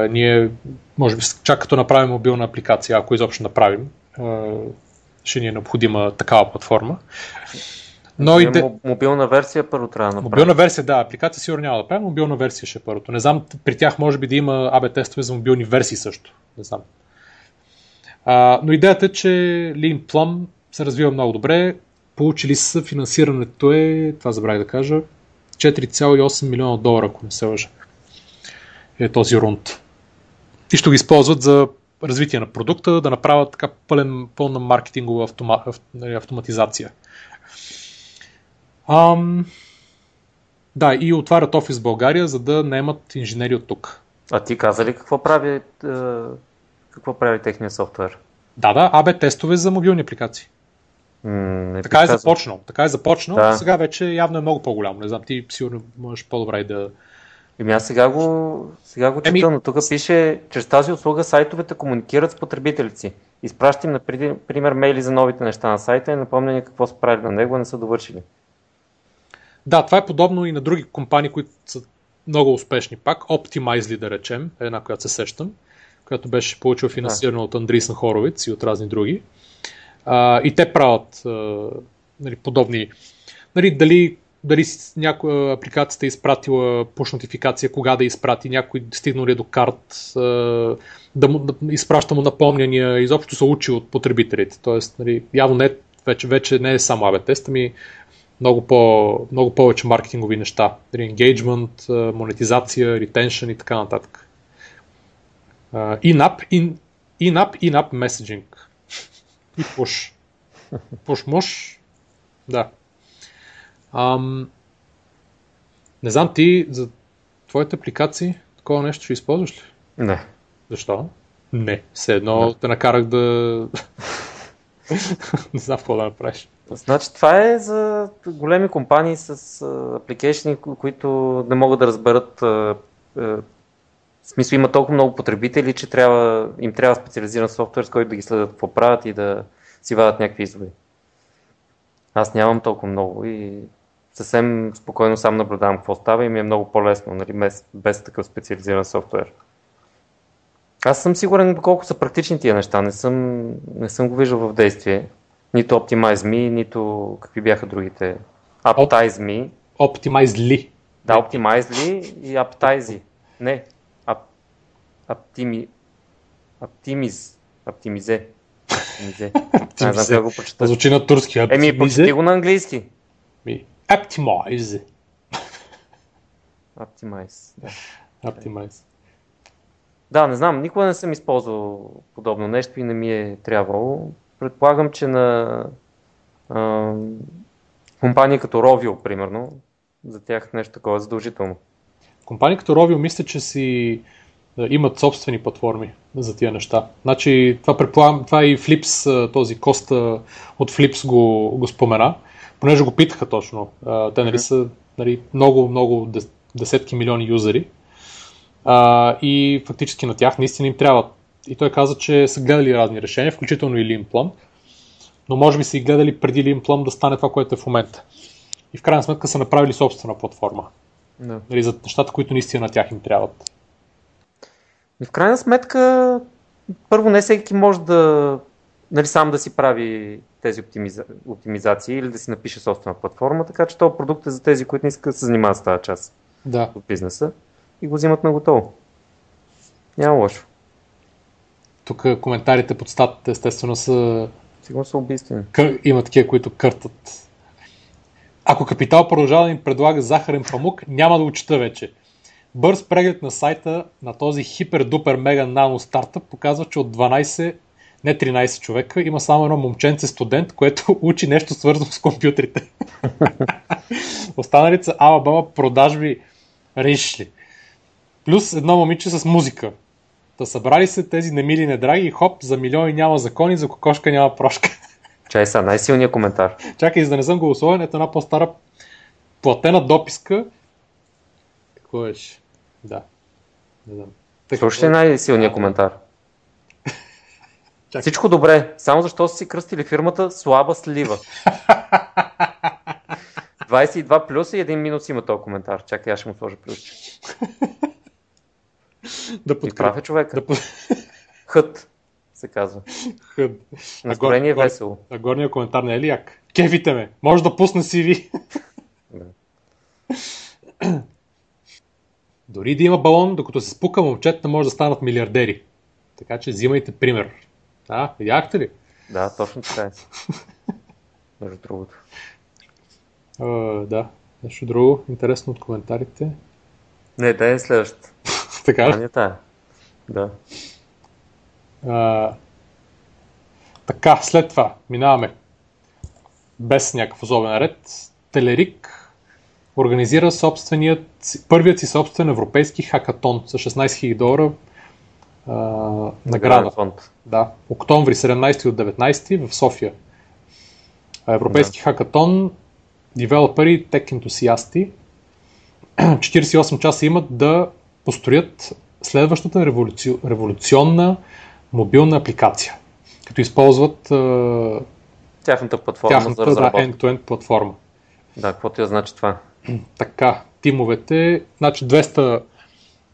Ние, може би, чак като направим мобилна апликация, ако изобщо направим, uh, ще ни е необходима такава платформа. Но и де... Мобилна версия първо трябва да направим. Мобилна версия, да, апликация сигурно няма да правим, мобилна версия ще е първото. Не знам, при тях може би да има АБ тестове за мобилни версии също. Не знам. А, но идеята е, че Lean Plum се развива много добре. Получили са финансирането е, това забравих да кажа, 4,8 милиона долара, ако не се лъжа. Е този рунд. И ще го използват за развитие на продукта, да направят така пълен, пълна маркетингова автома, нали, автоматизация. Ам... Да, и отварят офис в България, за да наемат инженери от тук. А ти каза ли какво прави, е, какво прави техния софтуер? Да, да, АБ тестове за мобилни апликации. М, така е започнал. Така е започнал. Да. Сега вече явно е много по-голямо. Не знам, ти сигурно можеш по-добре да. Еми аз сега го, сега го чета, Еми... но тук пише, чрез тази услуга сайтовете комуникират с потребителите си. Изпращам, например, мейли за новите неща на сайта и напомняне какво са правили на него, не са довършили. Да, това е подобно и на други компании, които са много успешни пак. Optimizely, да речем, е една, която се сещам, която беше получила финансиране от Андрисън Хоровиц и от разни други. А, и те правят а, нали, подобни. Нали, дали дали някоя апликацията е изпратила push нотификация, кога да изпрати, някой стигнал ли е до карт, да, му, да изпраща му напомняния, изобщо се учи от потребителите. Тоест, нали, явно не, вече, вече не е само AB тест, ами много, по, много повече маркетингови неща. Engagement, монетизация, retention и така нататък. In-app, in, in-app, in-app messaging. И push. Push mush. Да. Ам, не знам, ти за твоите апликации такова нещо ще използваш ли? Не. Защо? Не. Все едно те накарах да... не знам какво да направиш. Значи това е за големи компании с апликейшни, които не могат да разберат в смисъл има толкова много потребители, че трябва, им трябва специализиран софтуер, с който да ги следят какво правят и да си вадат някакви изводи. Аз нямам толкова много и съвсем спокойно сам наблюдавам какво става и ми е много по-лесно, нали, без, без такъв специализиран софтуер. Аз съм сигурен доколко са практични тия неща, не съм, не съм го виждал в действие. Нито Optimize Me, нито какви бяха другите. Uptize Me. Optimize ли? Да, Optimize ли и Uptize. Не, up, Optimi, Optimize. Optimize. Optimize. Не знам как го прочета. Звучи на турски. Еми, почти го на английски. Ми, Optimize. Optimize, да. Optimize. Да, не знам, никога не съм използвал подобно нещо и не ми е трябвало. Предполагам, че на а, компания като Rovio, примерно, за тях нещо такова е задължително. Компании като Rovio мисля, че си имат собствени платформи за тия неща. Значи, това, предполагам, това и Flips, този Коста от Flips го, го спомена, понеже го питаха точно. Те нали, са нали, много, много десетки милиони юзери а, и фактически на тях наистина им трябват. И той каза, че са гледали разни решения, включително и Limplum, но може би са и гледали преди Limplum да стане това, което е в момента. И в крайна сметка са направили собствена платформа. Да. Нали, за нещата, които наистина на тях им трябват. И в крайна сметка, първо не всеки може да нали, сам да си прави тези оптимиза... оптимизации или да си напише собствена платформа, така че този продукт е за тези, които не искат да се занимават с тази част да. от бизнеса и го взимат на готово. Няма лошо. Тук коментарите под статата естествено са... Сигурно са убийствени. Кър... Има такива, които къртат. Ако Капитал продължава да им предлага захарен памук, няма да го чета вече. Бърз преглед на сайта на този хипер-дупер мега нано стартъп показва, че от 12, не 13 човека, има само едно момченце студент, което учи нещо свързано с компютрите. Останалите са ала баба продажби решли. Плюс едно момиче с музика. Та събрали се тези немили недраги и хоп, за милиони няма закони, за кокошка няма прошка. Чай са, най-силният коментар. Чакай, за да не съм голосован, ето една по-стара платена дописка. Какво беше? Да. Не знам. Слушаш ли най-силният коментар? Чакай. Всичко добре, само защо си кръстили фирмата слаба слива. 22 плюс и един минус има този коментар. Чакай, аз ще му сложа плюс. да подкрепя. е човека. Да под... Хът се казва. Хъд. Настроение е весело. А горния коментар не е ли як? Кевите ме, може да ви. Да. Дори да има балон, докато се спука, момчета може да станат милиардери. Така че взимайте пример. А, видяхте ли? Да, точно така е. Между другото. А, да. Нещо друго интересно от коментарите. Не, да е следващата. така ли? не тая. Да. А, така, след това минаваме без някакъв особен ред. Телерик организира собственият, първият си собствен европейски хакатон с 16 000 долара а, награда. фонд. Да, октомври 17 от 19 в София. Европейски хакатон, девелопери, тек ентусиасти, 48 часа имат да построят следващата революци... революционна мобилна апликация, като използват а, Тяхната платформа за тяхната да, разработка. end-to-end платформа. Да, каквото я значи това. Така, тимовете, значи 200,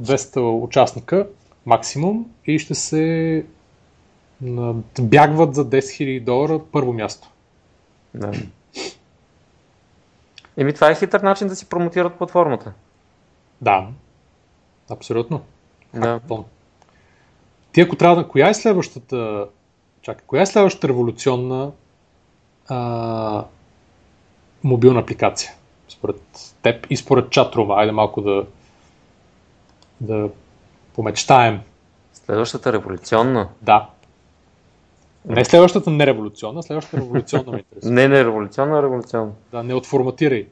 200 участника, максимум и ще се бягват за 10 000 долара първо място. Да. Еми, това е хитър начин да си промотират платформата. Да, абсолютно. Да. Ти ако трябва да... Коя е следващата... Чакай, коя е следващата революционна а, мобилна апликация? Според теб и според чатрума. Айде малко да да помечтаем. Следващата революционна? Да. Не следващата не революционна, следващата революционна ме интересува. Не, не революционна, революционна. Да, не отформатирай.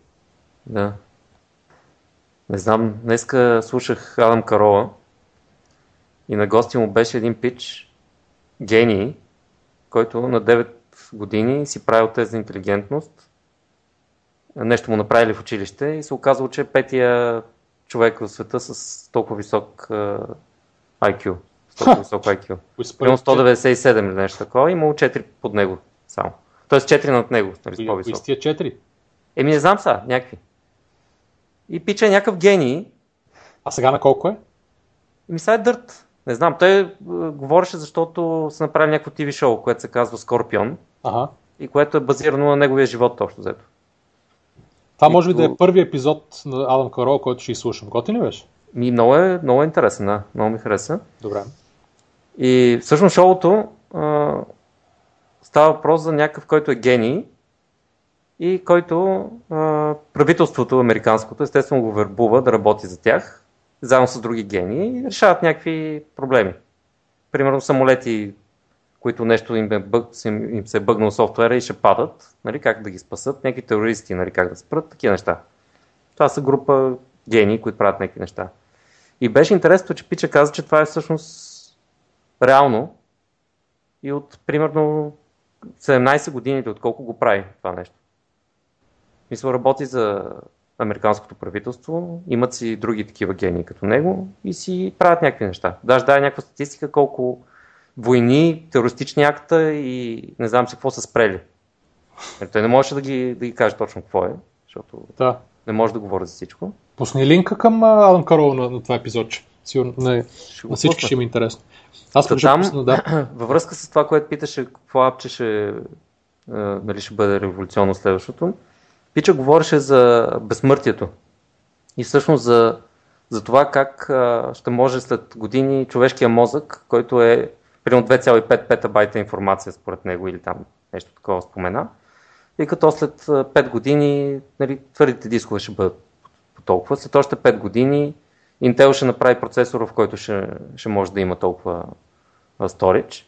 Да. Не знам, днеска слушах Адам Карола и на гости му беше един пич, гений, който на 9 години си правил тест за интелигентност. Нещо му направили в училище и се оказало, че петия човек в света с толкова висок uh, IQ. С толкова висок IQ. Примерно 197 или нещо такова, имало 4 под него само. Тоест 4 над него, нали, по-висок. Кои 4? Еми не знам са, някакви. И пича е някакъв гений. А сега на колко е? Еми сега е дърт. Не знам, той е, говореше, защото са направили някакво TV шоу, което се казва Скорпион. Ага. И което е базирано на неговия живот, общо взето. Това може би да е първи епизод на Адам Карол, който ще изслушам. Готин ли беше? Ми, много, е, много е интересен, да. Много ми хареса. Добре. И всъщност шоуто а, става въпрос за някакъв, който е гений и който а, правителството американското естествено го вербува да работи за тях, заедно с други гении и решават някакви проблеми. Примерно самолети които нещо им, е бъг, им се е бъгнал софтуера и ще падат, нали, как да ги спасат, някакви терористи, нали, как да спрат, такива неща. Това са група гении, които правят някакви неща. И беше интересно, че Пича каза, че това е всъщност реално и от примерно 17 години или отколко го прави това нещо. Мисля, работи за американското правителство, имат си други такива гении като него и си правят някакви неща. Даже дай някаква статистика колко войни, терористични акта и не знам си какво са спрели. Нали, той не можеше да ги, да ги каже точно какво е, защото да. не може да говори за всичко. Пусни линка към Адам Карол на, на това епизодче. Сигурно не, на всички ще им е интересно. Аз Та там, пусна, да. във връзка с това, което питаше, какво апче ще, нали, ще бъде революционно следващото, Пича говореше за безсмъртието и всъщност за, за това как а, ще може след години човешкия мозък, който е примерно 2,5 петабайта информация според него или там нещо такова спомена. И като след 5 години нали, твърдите дискове ще бъдат по толкова, след още 5 години Intel ще направи процесор, в който ще, ще може да има толкова storage.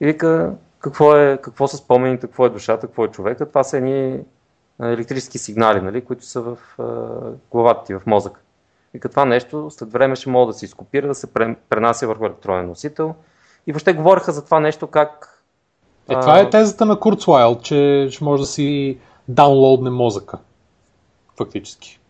И вика, какво, е, какво са спомените, какво е душата, какво е човека. Това са едни електрически сигнали, нали, които са в uh, главата ти, в мозъка. И това нещо след време ще може да се изкопира, да се пренася върху електронен носител и въобще говориха за това нещо как... Е, това е тезата на Курцвайл, че ще може да си даунлоудне мозъка. Фактически.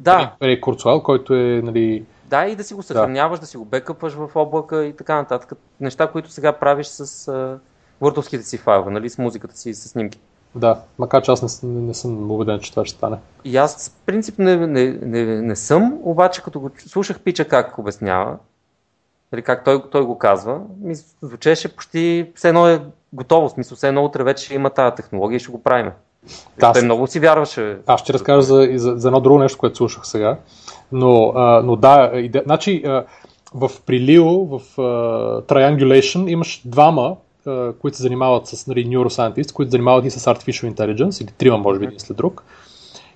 Да. Е, Курцвайл, който е, нали... Да, и да си го съхраняваш, да, да си го бекъпваш в облака и така нататък. Неща, които сега правиш с uh, word си файлове, нали, с музиката си с снимки. Да, макар че аз не, не, не съм убеден, че това ще стане. И аз в принцип не, не, не, не съм, обаче като го слушах Пича как обяснява, Нали, как той, той го казва, ми звучеше почти все едно е готово, в смисъл все едно утре вече има тази технология и ще го правим. Да, той много си вярваше. Аз ще разкажа за, за, за едно друго нещо, което слушах сега. Но, а, но да, иде, значи а, в Прилио, в а, Triangulation имаш двама, а, които се занимават с нали, neuroscientists, които се занимават и с Artificial Intelligence, или трима, може би, един след друг.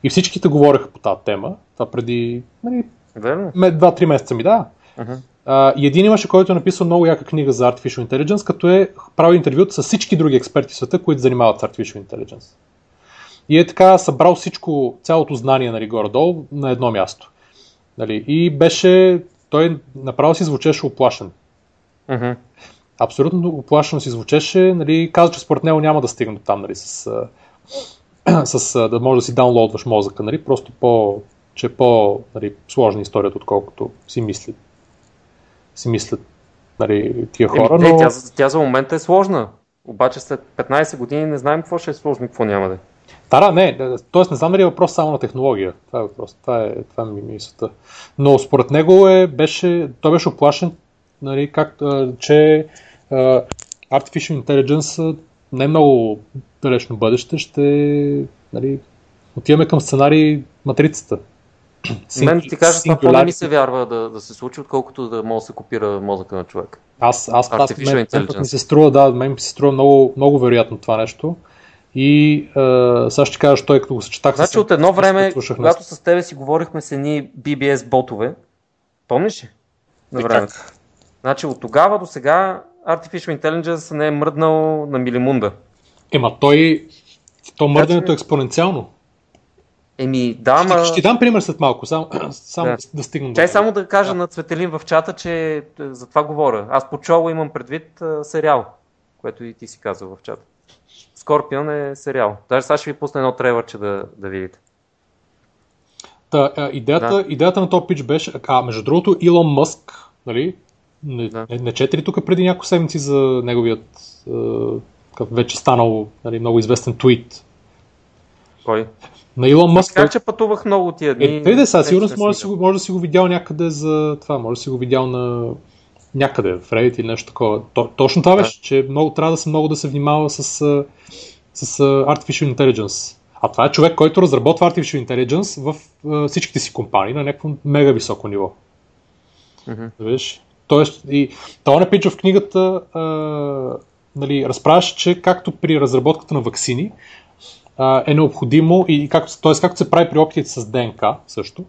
И всичките говореха по тази тема. Това преди нали, два-три месеца ми, да. Uh-huh. Uh, и един имаше, който е написал много яка книга за Artificial Intelligence, като е правил интервюта с всички други експерти в света, които занимават с Artificial Intelligence. И е така събрал всичко, цялото знание нали, горе-долу на едно място. Нали, и беше, той направо си звучеше оплашен. Uh-huh. Абсолютно оплашено си звучеше. Нали, каза, че според него няма да стигне до там нали, с, с, да може да си даунлоудваш мозъка. Нали, просто по, че е по-сложна нали, историята, отколкото си мисли си мислят нали, тия хора. Еми, но... тя, тя за момента е сложна. Обаче след 15 години не знаем какво ще е сложно и какво няма да е. Да, да, не. Тоест не знам дали е въпрос само на технология. Това е въпрос. Това е, това е ми мисълта. Но според него е, беше, той беше оплашен, нали, как, че а, Artificial Intelligence не много далечно бъдеще ще нали, отиваме към сценарий Матрицата. Мен ти кажа, това по-не ми се вярва да, да се случи, отколкото да може да се копира мозъка на човек. Аз, аз, аз мен, мен ми се струва, да, мен ми се струва много, много вероятно това нещо. И е, сега ще кажа, той като го съчетах Значи от едно време, когато с тебе си говорихме с едни BBS ботове, помниш ли? На времето. Значи от тогава до сега Artificial Intelligence не е мръднал на милимунда. Ема той, то мърдането е експоненциално. Еми, да, ще, ма... ще ти дам пример след малко, само, само да, да стигна. Чай само да кажа да. на Цветелин в чата, че е, за това говоря. Аз по чоло имам предвид а, сериал, което и ти си казал в чата. Скорпион е сериал. Даже сега ще ви пусна едно трейлърче да, да видите. Та, а, идеята, да. идеята на този пич беше, а между другото Илон Мъск, нали, не, да. не, не четири тук преди няколко седмици за неговият а, вече станал нали, много известен твит. Кой? На Илон Мъск. Така че пътувах много тия дни. Е, да сега сигурно може, да си, може да си го видял някъде за това, може да си го видял на някъде в Reddit или нещо такова. То, точно това беше, да. че много, трябва да се много да се внимава с, с, с Artificial Intelligence. А това е човек, който разработва Artificial Intelligence в всичките си компании на някакво мега високо ниво. Mm-hmm. Виж? Тоест, и това не пича в книгата uh, нали, разправяше, че както при разработката на вакцини, е необходимо, и както, т.е. както се прави при опитите с ДНК също,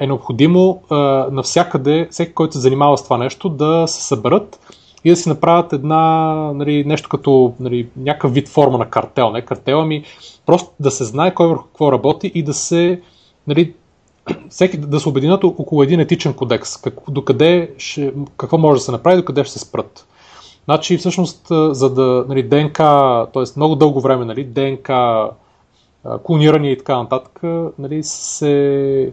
е необходимо навсякъде, всеки, който се занимава с това нещо, да се съберат и да си направят една, нали, нещо като нали, някакъв вид форма на картел. Не картел, ами просто да се знае кой върху какво работи и да се нали, всеки да се обединят около един етичен кодекс. Как, докъде ще, какво може да се направи, докъде ще се спрат. Значи, всъщност, за да, нали, ДНК, т.е. много дълго време, нали, ДНК, клониране и така нататък, нали, се,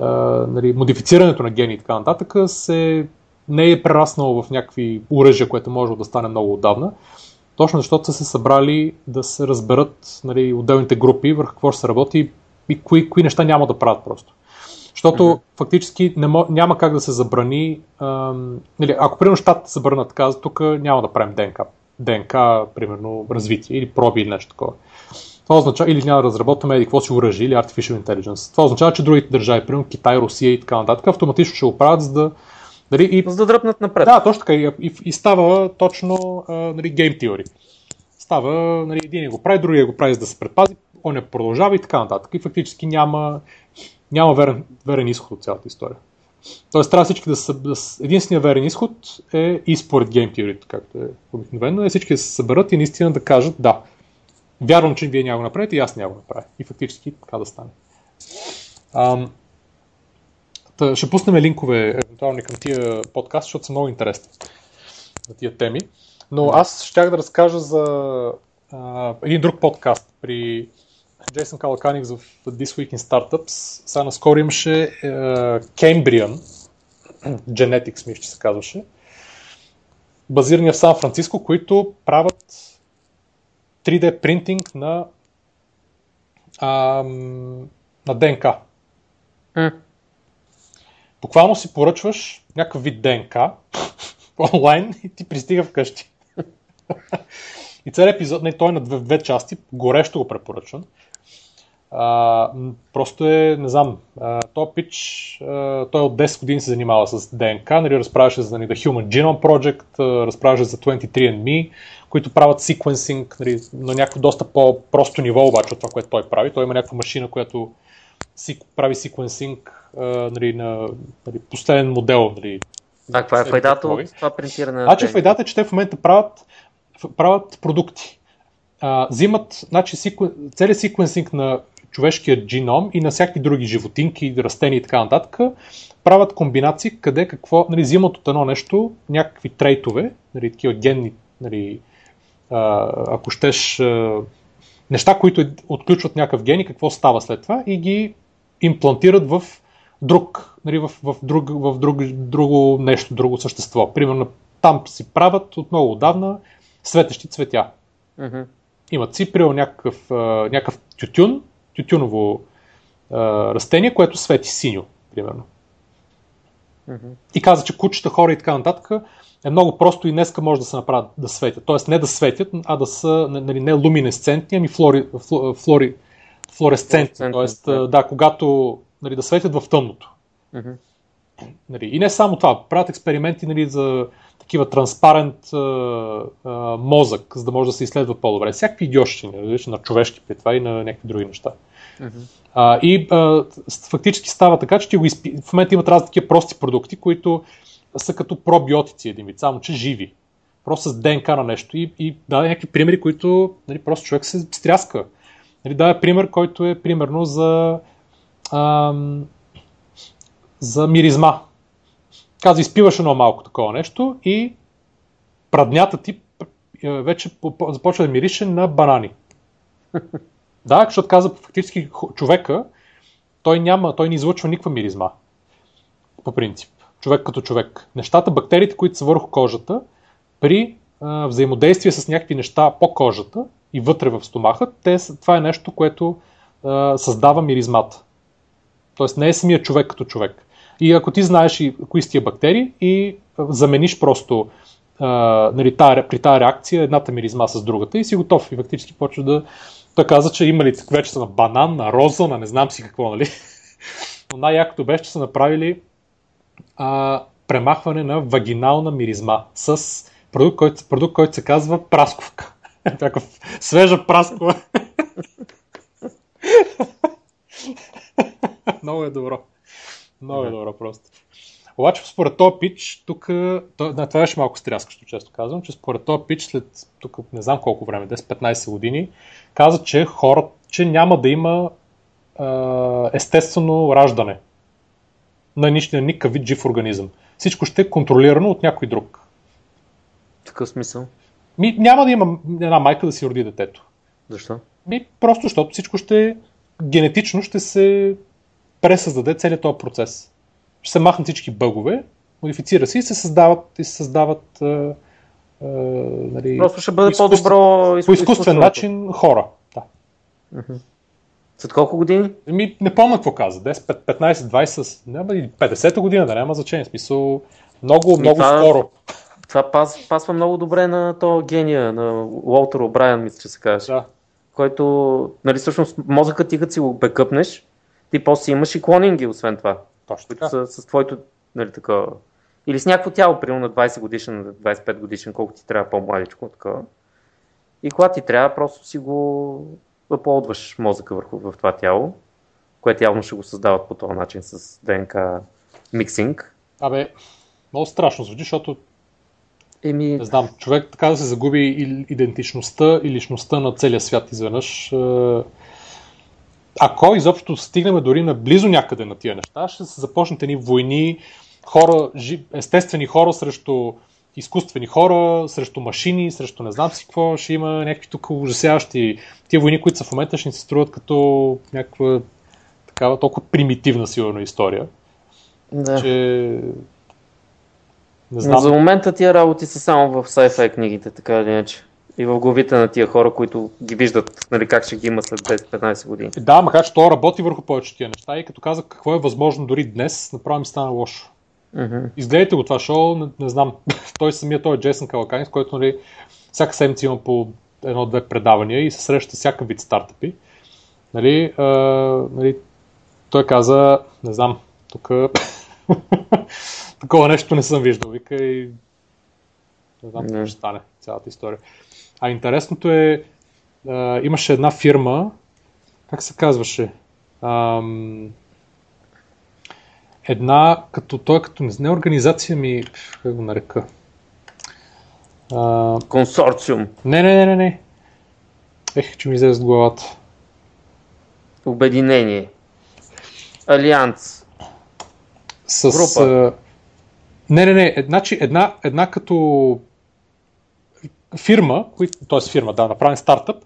а, нали, модифицирането на гени и така нататък се не е прераснало в някакви оръжия, което може да стане много отдавна, точно защото са се събрали да се разберат нали, отделните групи върху какво ще се работи и кои, кои неща няма да правят просто. Защото mm-hmm. фактически не няма как да се забрани. Ам, нали, ако примерно щатите забранат, каза, тук няма да правим ДНК. ДНК, примерно, развитие или проби или нещо такова. Това означава, или няма да разработваме какво си оръжие или Artificial Intelligence. Това означава, че другите държави, примерно Китай, Русия и така нататък, автоматично ще го правят, за да. Нали, и, за да дръпнат напред. Да, точно така. И, и, и става точно а, нали, гейм теория. Става, нали, един го прави, другия го прави, за да се предпази, он не продължава и така нататък. И фактически няма, няма верен, верен изход от цялата история. Тоест трябва всички да са... Да, единственият верен изход е и според Game Theory, както е обикновено, е всички да се съберат и наистина да кажат да, вярвам, че вие няма го направите и аз няма го направя. И фактически така да стане. Ам, тъ, ще пуснем линкове евентуално към тия подкаст, защото са много интересни на тия теми. Но аз щях да разкажа за а, един друг подкаст при Джейсън Калаканик в This Week in Startups. Сега наскоро имаше е, Cambrian, Genetics мисля, че се казваше, базирани в Сан Франциско, които правят 3D принтинг на, а, на ДНК. Mm. Буквално си поръчваш някакъв вид ДНК онлайн и ти пристига вкъщи. и целият епизод, не, той е на две, две части, горещо го препоръчвам. А, просто е, не знам, то пич, а, той от 10 години се занимава с ДНК, нали, разправяше за нали, The Human Genome Project, разправяше за 23andMe, които правят секвенсинг нали, на някакво доста по-просто ниво обаче от това, което той прави. Той има някаква машина, която си, прави секвенсинг нали, на нали, последен модел. Нали, да, каква е файдата от това принтиране? Значи файдата е, че те в момента правят, правят продукти. А, взимат значи, секвен, целият секвенсинг на човешкия джином и на всякакви други животинки, растения и така нататък, правят комбинации къде какво, нали, взимат от едно нещо някакви трейтове, нали, такива генни, нали, а, ако щеш, а, неща, които отключват някакъв ген и какво става след това и ги имплантират в друг, нали, в, в, друг, в друг, друго нещо, друго същество. Примерно там си правят от много отдавна светещи цветя. Mm-hmm. Имат си, примерно, някакъв, някакъв тютюн, тютюново а, растение, което свети синьо, примерно. И каза, че кучета, хора и така нататък е много просто и днеска може да се направят да светят. Тоест не да светят, а да са нали, не луминесцентни, ами флори, флори, флуоресцентни. Тоест, да, когато нали, да светят в тъмното. Мгм. Нали, и не само това, правят експерименти нали, за такива транспарент а, а, мозък, за да може да се изследва по-добре. Всякакви идиощини, нали, на човешки при това и на някакви други неща. А, и а, фактически става така, че ти го изпи... в момента имат разни такива прости продукти, които са като пробиотици един вид, само че живи. Просто с ДНК на нещо. И, и даде някакви примери, които нали, просто човек се стряска. Нали, даде пример, който е примерно за, ам, за миризма. Каза, изпиваш едно малко такова нещо и праднята ти е, вече по- по- започва да мирише на банани. Да, защото каза фактически човека, той няма, той не излъчва никаква миризма. По принцип. Човек като човек. Нещата, бактериите, които са върху кожата, при а, взаимодействие с някакви неща по кожата и вътре в стомаха, те, това е нещо, което а, създава миризмата. Тоест не е самия човек като човек. И ако ти знаеш и кои са тия бактерии и замениш просто а, нали, тая, при тази реакция едната миризма с другата и си готов. И фактически почва да... Той каза, че имали вече са на банан, на роза, на не знам си какво, нали? Но най-якото беше, че са направили а, премахване на вагинална миризма с продукт, който, продукт, който се казва прасковка. Такъв свежа праскова. Много е добро. Много е добро просто. Обаче според този пич, тук, да, това беше малко стряскащо, често казвам, че според този пич след тук не знам колко време, 10-15 години, каза, че хора, че няма да има а, естествено раждане на нищо, на никакъв вид жив организъм. Всичко ще е контролирано от някой друг. Такъв смисъл. Ми, няма да има една майка да си роди детето. Защо? Ми, просто защото всичко ще генетично ще се пресъздаде целият този процес. Ще се махнат всички бъгове, модифицира се и се създават, и се създават а, а, нали, Просто ще бъде изкуствен- по-добро по изкуствен начин хора. Да. След колко години? Ми, не помня какво каза. 10, 15, 20, няма и 50-та година, да няма значение. В Смисъл, много, много това- скоро. Това пас, пасва много добре на то гения, на Уолтер О'Брайан, мисля, че се казва. Да. Който, нали, всъщност, мозъкът ти като си го бекъпнеш, ти после имаш и клонинги, освен това, Точно така. са с твоето, нали, такова. Или с някакво тяло, примерно на 20 годишен, на 25 годишен, колко ти трябва по-младичко, такова. И когато ти трябва, просто си го аплодваш мозъка върху в това тяло, което явно ще го създават по този начин с ДНК миксинг. Абе, много страшно звучи, защото Еми, Не знам, човек така да се загуби и- идентичността и личността на целия свят изведнъж. е, Ако изобщо стигнем дори на близо някъде на тия неща, ще се започнат едни войни, хора, естествени хора срещу изкуствени хора, срещу машини, срещу не знам си какво, ще има някакви тук ужасяващи тия войни, които са в момента ще ни се струват като някаква такава толкова примитивна сигурно история, да. че не знам. за момента тия работи са само в sci-fi книгите, така или иначе. И в главите на тия хора, които ги виждат, нали, как ще ги има след 10-15 години. Да, макар че той работи върху повечето тия неща и като казах какво е възможно дори днес, направо ми стана лошо. Мгм. Изгледайте го това шоу, не, не знам. той самия той е Джейсън Калаканис, който нали, всяка седмица има по едно-две предавания и се среща с всякакъв вид стартъпи. Нали, а, нали, той каза, не знам, тук такова нещо не съм виждал, вика и не знам какво ще стане цялата история. А интересното е, а, имаше една фирма, как се казваше? Ам, една, като той, като не, не организация ми, как го нарека? А, Консорциум, не, не, не, не, не. Ех, че ми излезе от главата. обединение, алианс. С, Група. А, не, не, не. Значи една, една като фирма, т.е. фирма, да, направен стартъп,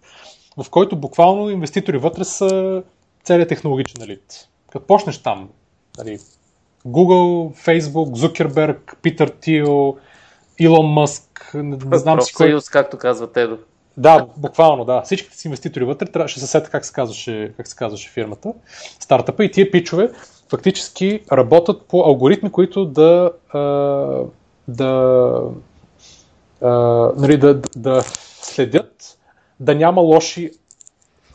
в който буквално инвеститори вътре са целият технологичен елит. Като почнеш там, нали, Google, Facebook, Zuckerberg, Питър Тил, Илон Мъск, не, не знам си кой. съюз, както казва Тедо. Да, буквално, да. Всичките си инвеститори вътре трябваше се сета как се казваше, как се казваше фирмата, стартъпа и тия пичове фактически работят по алгоритми, които да, да, нали, да, да следят да няма лоши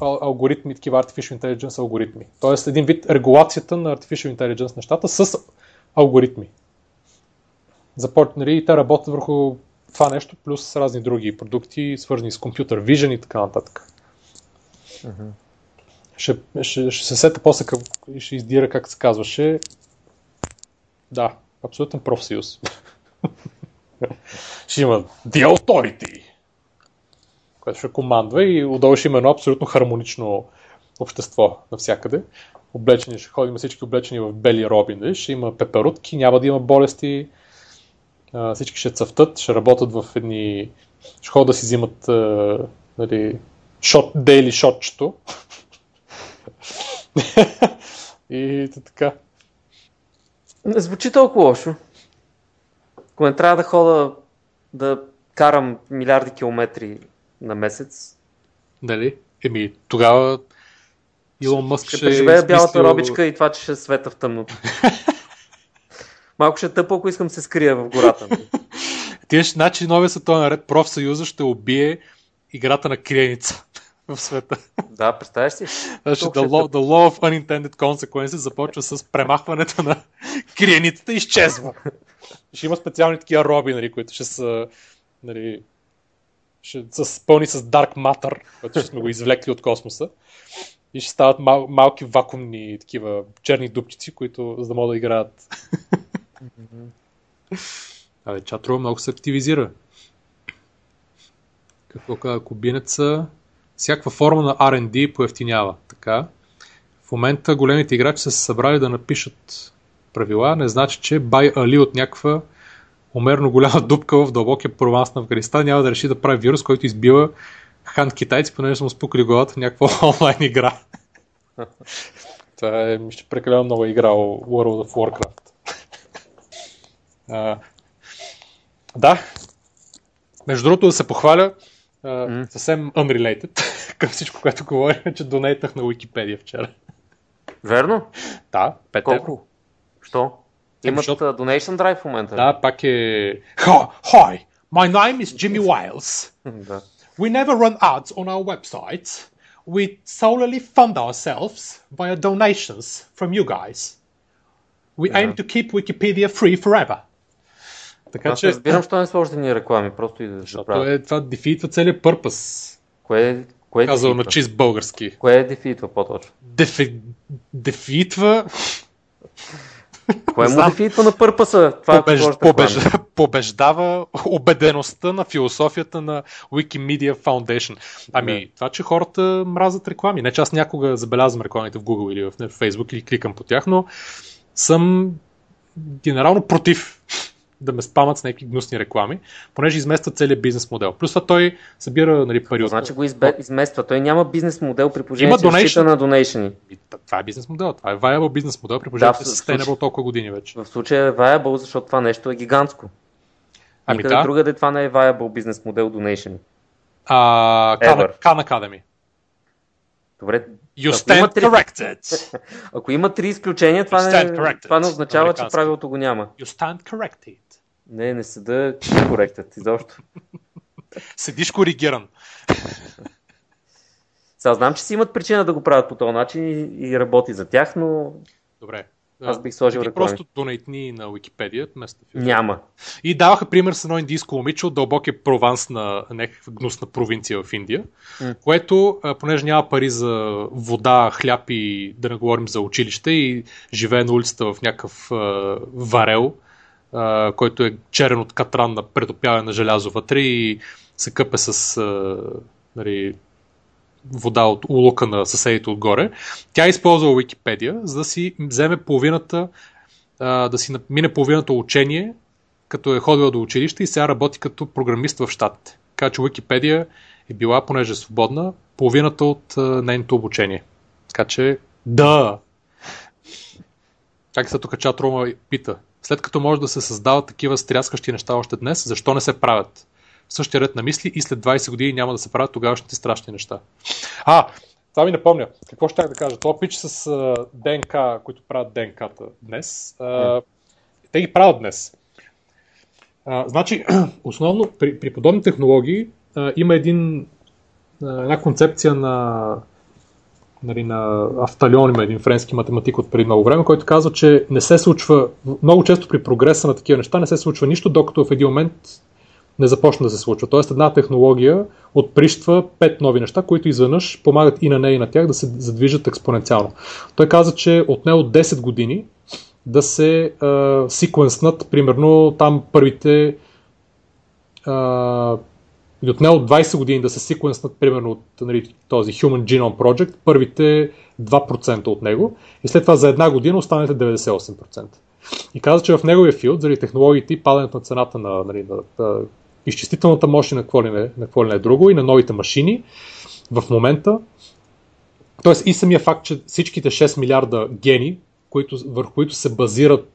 алгоритми, такива Artificial Intelligence алгоритми. Тоест един вид регулацията на Artificial Intelligence нещата с алгоритми. Започнали нали, и те работят върху това нещо, плюс с разни други продукти, свързани с компютър вижен и така нататък. Uh-huh. Ще, ще, ще се сета после как, ще издира как се казваше. Да, абсолютен профсъюз. ще има The Authority, което ще командва и отдолу ще има едно абсолютно хармонично общество навсякъде. Облечени, ще ходим всички облечени в бели робини, ще има пеперутки, няма да има болести, всички ще цъфтат, ще работят в едни... ще ходят да си взимат нали, шот, дейли шотчето. и така. Не звучи толкова лошо. Ако не трябва да хода да карам милиарди километри на месец. Дали? Еми, тогава Илон Мъск ще, ще преживея бялата робичка и това, че ще света в тъмното. Малко ще е тъпо, ако искам се скрия в гората. Тия ще, значи, новия световен ред профсъюза ще убие играта на криеница в света. Да, представяш си? Значи, the, law, the law of unintended consequences започва с премахването на криеницата и изчезва. Ще има специални такива роби, нали, които ще са нали, ще са пълни с Dark Matter, което ще сме го извлекли от космоса. И ще стават мал, малки вакуумни такива черни дупчици, които за да могат да играят. Абе, чатрува много се активизира. Какво казва Кубинеца? Всякаква форма на R&D поевтинява. Така. В момента големите играчи са се събрали да напишат правила. Не значи, че бай Али от някаква умерно голяма дупка в дълбокия прованс на Афганистан няма да реши да прави вирус, който избива хан китайци, понеже са му спукали главата в някаква онлайн игра. Това е, мисля, прекалено много играл World of Warcraft. а, да. Между другото да се похваля, mm. съвсем unrelated към всичко, което говорим, че донейтах на Википедия вчера. Верно? Да, 5 Колко? Що? Имат защото... Donation Drive в момента. Да, пак е... Hi, my name is Jimmy Wiles. да. We never run ads on our website. We solely fund ourselves via donations from you guys. We yeah. aim to keep Wikipedia free forever. Така Аз че... разбирам, що не сложите ни реклами, просто и да Защото е, това дефитва целият пърпъс. Кое, кое Казал на чист български. Кое е дефитва по-точно? Дефи... Дефитва... Кое му дефитва на пърпаса? Това побеж... е побеж... побеждава убедеността на философията на Wikimedia Foundation. Ами, не. това, че хората мразят реклами. Не че аз някога забелязвам рекламите в Google или в Facebook или кликам по тях, но съм генерално против да ме спамат с някакви гнусни реклами, понеже измества целият бизнес модел. Плюс това той събира нали, пари от... Значи го избе... измества. Той няма бизнес модел при положение, Има че на донейшни. Това е бизнес модел. Това е viable бизнес модел при положение, да, че е sustainable толкова години вече. В случая е viable, защото това нещо е гигантско. Ами Никъде да. другаде това не е viable бизнес модел donation. А, Khan Academy. Добре, You stand три... corrected. Ако има три изключения, това, не, това не означава, че правилото го няма. You stand corrected. Не, не седа коректът, изобщо. Седиш коригиран. Сега знам, че си имат причина да го правят по този начин и, и работи за тях, но... Добре. Аз бих сложил реклами. Просто донейтни на Википедия вместо Няма. И даваха пример с едно индийско момиче от дълбокия прованс на някаква гнусна провинция в Индия, mm. което, понеже няма пари за вода, хляб и да не говорим за училище и живее на улицата в някакъв варел, а, който е черен от катран на предопяване на желязо вътре и се къпе с а, нали, вода от улока на съседите отгоре. Тя използва Википедия, за да си вземе половината, да си мине половината учение, като е ходила до училище и сега работи като програмист в щатите. Така че Википедия е била, понеже е свободна, половината от нейното обучение. Така че, да! Как се тук чат Рома пита? След като може да се създават такива стряскащи неща още днес, защо не се правят? Същия ред на мисли и след 20 години няма да се правят тогавашните страшни неща. А, това ми напомня. Какво ще да кажа? Това пич с а, ДНК, които правят ДНК-та днес, а, те ги правят днес. А, значи, основно при, при подобни технологии а, има един, а, една концепция на, нали, на Авталион, има един френски математик от преди много време, който казва, че не се случва, много често при прогреса на такива неща не се случва нищо, докато в един момент не започне да се случва. Тоест една технология отприщва пет нови неща, които изведнъж помагат и на нея и на тях да се задвижат експоненциално. Той каза, че отне от 10 години да се а, секвенснат, примерно там първите а, и отне от 20 години да се секвенснат, примерно от нали, този Human Genome Project, първите 2% от него и след това за една година останете 98%. И каза, че в неговия филд, заради технологиите и падането на цената на, нали, на, на изчислителната мощ и на какво ли не, на какво ли не е друго и на новите машини, в момента, т.е. и самия факт, че всичките 6 милиарда гени, които, върху които се базират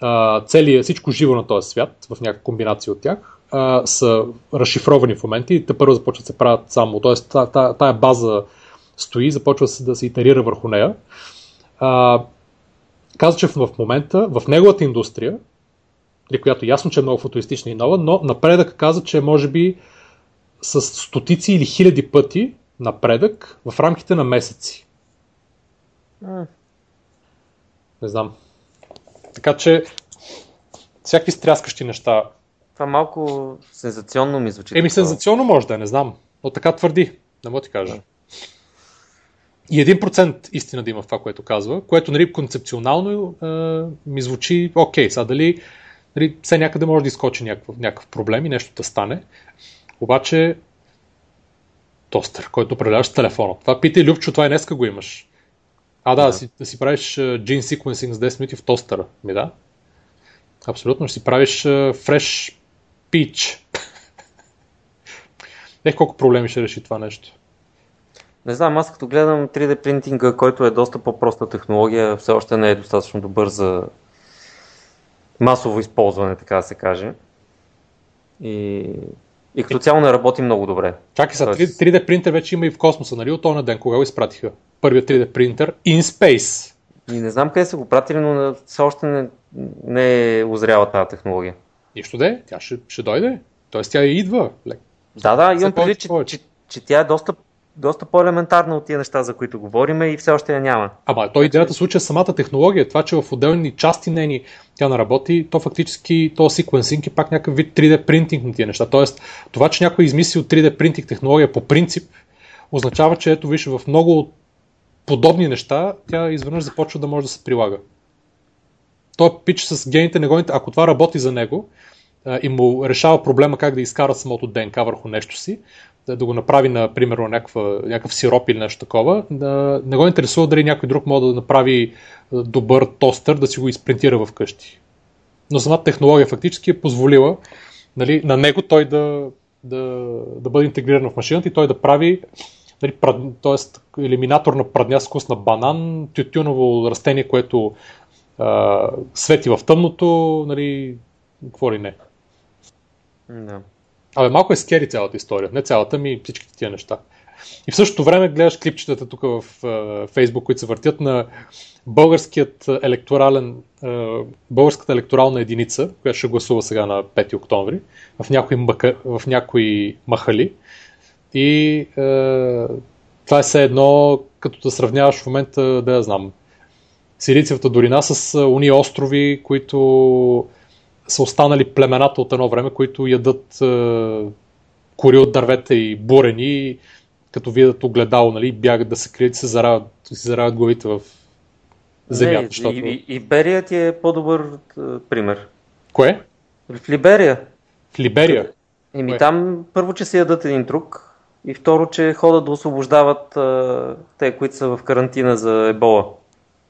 а, целият, всичко живо на този свят, в някаква комбинация от тях, а, са разшифровани в момента и те първо започват да се правят само. Т.е. тая база стои, започва да се итерира върху нея. А, каза, че в момента в неговата индустрия при която ясно, че е много футуристична и нова, но напредък каза, че може би с стотици или хиляди пъти напредък в рамките на месеци. Mm. Не знам. Така че всякакви стряскащи неща. Това малко сензационно ми звучи. Еми, сензационно може да е, не знам. Но така твърди. Не мога ти кажа. Yeah. И един процент истина да има в това, което казва, което нали, концепционално е, ми звучи окей. Сега дали нали, все някъде може да изкочи някакъв, някакъв проблем и нещо да стане. Обаче тостер, който управляваш с телефона. Това питай Любчо, това и днеска го имаш. А, да, да, си, да си правиш gene sequencing с 10 минути в тостера. Ми да. Абсолютно, ще си правиш uh, fresh peach. Ех, колко проблеми ще реши това нещо. Не знам, аз като гледам 3D принтинга, който е доста по-проста технология, все още не е достатъчно добър за масово използване, така да се каже. И, и като цяло не работи много добре. Чакай са, 3D принтер вече има и в космоса, нали? От този ден, кога го изпратиха? Първият 3D принтер in space. И не знам къде са го пратили, но все още не, не е озряла тази технология. Нищо де, тя ще, ще дойде. Тоест тя идва. Да, да, имам предвид, че, че, че, тя е доста доста по-елементарна от тия неща, за които говорим и все още я няма. Ама той идеята случая самата технология, това, че в отделни части нейни тя не работи, то фактически то секвенсинг е пак някакъв вид 3D принтинг на тия неща. Тоест, това, че някой измисли от 3D принтинг технология по принцип, означава, че ето виж в много подобни неща, тя изведнъж започва да може да се прилага. Той пич с гените, негоните, ако това работи за него и му решава проблема как да изкара самото ДНК върху нещо си, да, го направи, на, примерно, някаква, някакъв сироп или нещо такова, не го интересува дали някой друг може да направи добър тостър, да си го изпринтира вкъщи. Но самата технология фактически е позволила нали, на него той да, да, да бъде интегриран в машината и той да прави нали, прад, т.е. елиминатор на прадня с на банан, тютюново растение, което а, свети в тъмното, нали, какво ли не. Да. Абе, малко е скери цялата история. Не цялата ми, всичките тия неща. И в същото време гледаш клипчетата тук в Фейсбук, които се въртят на българският електорален, българската електорална единица, която ще гласува сега на 5 октомври, в някои, мъка, в някои махали. И е, това е все едно, като да сравняваш в момента, да я знам, Сирийцевата долина с уния острови, които са останали племената от едно време, които ядат е, кори от дървета и бурени, като видят огледало, нали, бягат да се крият и се заравят, се заравят главите в земята. Не, защото... и, и, Иберия ти е по-добър е, пример. Кое? В Либерия. В Либерия? Еми Кое? там първо, че се ядат един друг и второ, че ходят да освобождават е, те, които са в карантина за ебола.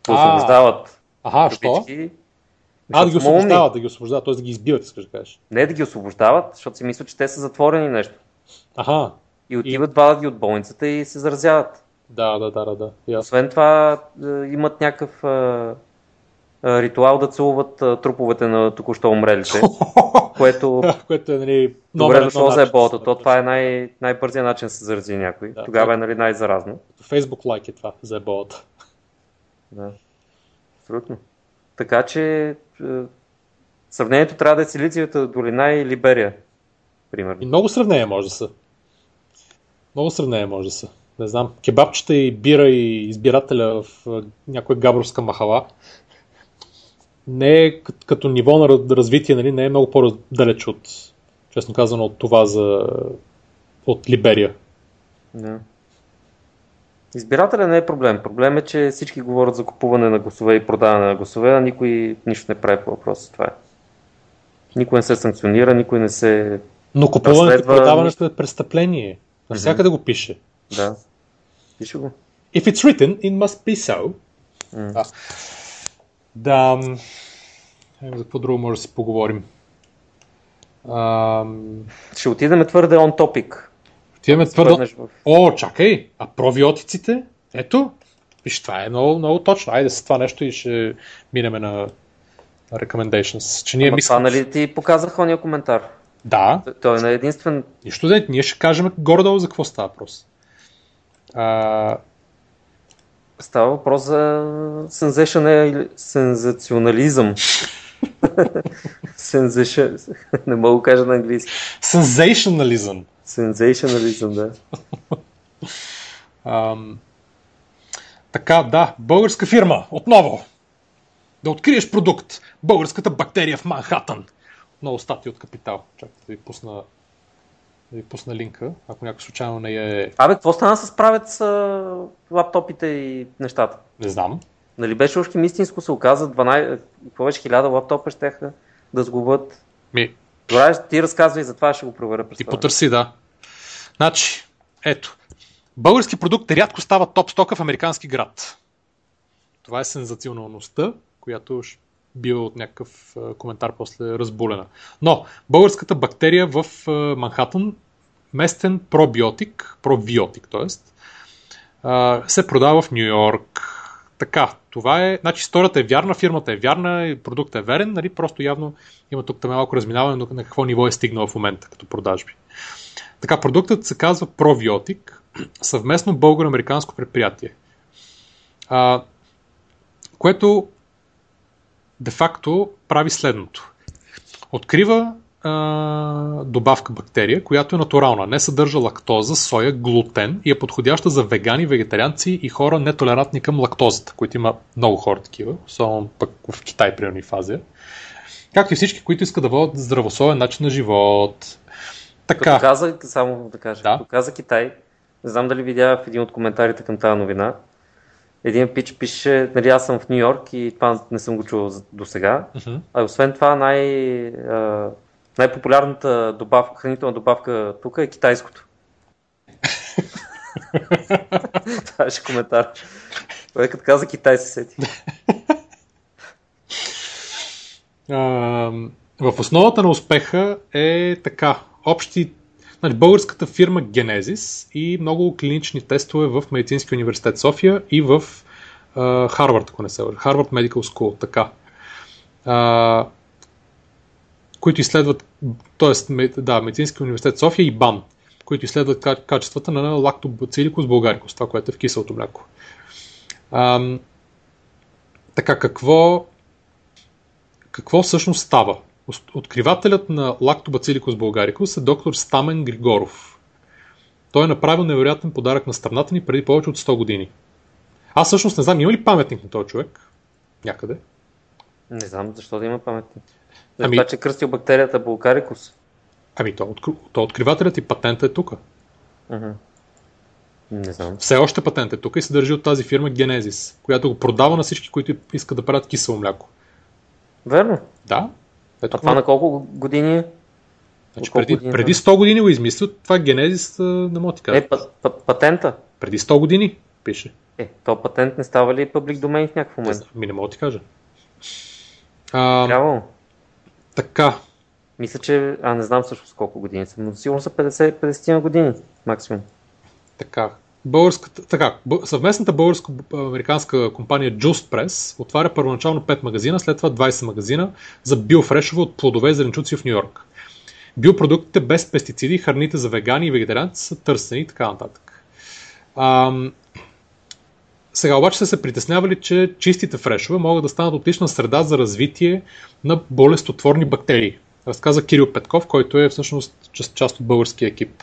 Да освобождават. Ага, що? А, да ги освобождават, да ги освобождават, т.е. да ги избиват, искаш да кажеш. Не да ги освобождават, защото си мислят, че те са затворени нещо. Аха. И отиват, и... ги от болницата и се заразяват. Да, да, да, да. да. Освен това, е, имат някакъв а, а, ритуал да целуват а, труповете на току-що умрелите. което което е нали, добре дошло за еболата. То това е най- най-бързият начин да се зарази някой. Да. Тогава е нали, най-заразно. Facebook лайк е това за еболата. Да. Абсолютно. Така че е, сравнението трябва да е Силициевата долина и Либерия. Примерно. И много сравнения може да са. Много сравнения може да са. Не знам, кебабчета и бира и избирателя в а, някоя габровска махала не е като ниво на раз- развитие, нали, не е много по-далеч от, честно казано, от това за от Либерия. Да. Избирателя не е проблем. Проблем е, че всички говорят за купуване на гласове и продаване на гласове, а никой нищо не прави по въпроса. Това е. Никой не се санкционира, никой не се... Но купуването и Разследва продаването е престъпление. Навсякъде го пише. Да. Пише го. If it's written, it must be so. М. Да. Да. За какво друго може да си поговорим? Ам, Ще отидем твърде on topic. Отиваме твърдо. Спъднеш в... О, чакай, а пробиотиците? Ето, виж, това е много, много точно. Айде с това нещо и ще минеме на, на recommendations. Че ние Ама мислим... това нали ти показах ония коментар? Да, Той е на единствен... нищо да е, ние ще кажем горе-долу за какво става въпрос. А, Става въпрос за сензационализъм. Сензешън... Не мога да кажа на английски. Sensationalism. Да. Ам, така, да, българска фирма, отново. Да откриеш продукт. Българската бактерия в Манхатън. Много статии от Капитал. Чакайте да ви пусна, да ви пусна линка, ако някой случайно не е... Абе, какво стана с правец а, лаптопите и нещата? Не знам. Нали беше още истинско се оказа, 12, какво беше, 1000 лаптопа щеха да сгубят. Ми, Добре, ти разказвай за това, ще го проверя през ти потърси, да. Значи, ето. Български продукт рядко става топ стока в американски град. Това е сензационалността, която бива от някакъв коментар после разбулена. Но българската бактерия в Манхатън, местен пробиотик, пробиотик, т.е. се продава в Нью Йорк. Така, това е, значи историята е вярна, фирмата е вярна, продуктът е верен, нали? просто явно има тук там малко разминаване на какво ниво е стигнал в момента като продажби. Така, продуктът се казва Пробиотик, съвместно българо-американско предприятие, а, което де-факто прави следното. Открива а, добавка бактерия, която е натурална, не съдържа лактоза, соя, глутен и е подходяща за вегани, вегетарианци и хора нетолерантни към лактозата, които има много хора такива, особено пък в Китай, примерно и в Азия. Както и всички, които искат да водят здравословен начин на живот. Като Така. каза, само да кажа, Да. като каза Китай, не знам дали видя в един от коментарите към тази новина, един пич пише, нали аз съм в Нью Йорк и това не съм го чувал до сега, Мгм. а освен това най, най-популярната добавка, хранителна добавка тук е китайското. това беше коментар. Той като каза Китай се сети. В основата на успеха е така, общи, нали, българската фирма Genesis и много клинични тестове в Медицинския университет София и в Харвард, ако не се лъжа, Харвард Medical School, така. Които изследват, т.е. да, Медицинския университет София и БАН, които изследват ка- качествата на лактобациликус булгарикус, това, което е в киселото мляко. Ам, така, какво, какво всъщност става? Откривателят на Lactobacillus bulgaricus е доктор Стамен Григоров. Той е направил невероятен подарък на страната ни преди повече от 100 години. Аз всъщност не знам, има ли паметник на този човек? Някъде. Не знам защо да има паметник. За Ами- това, че е кръстил бактерията Булгарикус. Ами, то, то откривателят и патента е тук. Не знам. Все още патент е тук и се държи от тази фирма Genesis, която го продава на всички, които искат да правят кисело мляко. Верно. Да. Ето А това на колко години е? значи, преди, години преди това? 100 години го измислят, това а, не мога ти кажа. Е, па, па, патента. Преди 100 години пише. Е, то патент не става ли публик домейн в някакъв момент? Ми не мога да ти кажа. А, Трябвало. Така, Мисля, че... А, не знам всъщност колко години са, но сигурно са 50, 50 години максимум. така. Българската, така, съвместната българско-американска компания Just Press отваря първоначално 5 магазина, след това 20 магазина за биофрешове от плодове и зеленчуци в Нью Йорк. биопродуктите без пестициди, храните за вегани и вегетарианци са търсени и така нататък. Ам, сега обаче са се притеснявали, че чистите фрешове могат да станат отлична среда за развитие на болестотворни бактерии. Разказа Кирил Петков, който е всъщност част, от българския екип,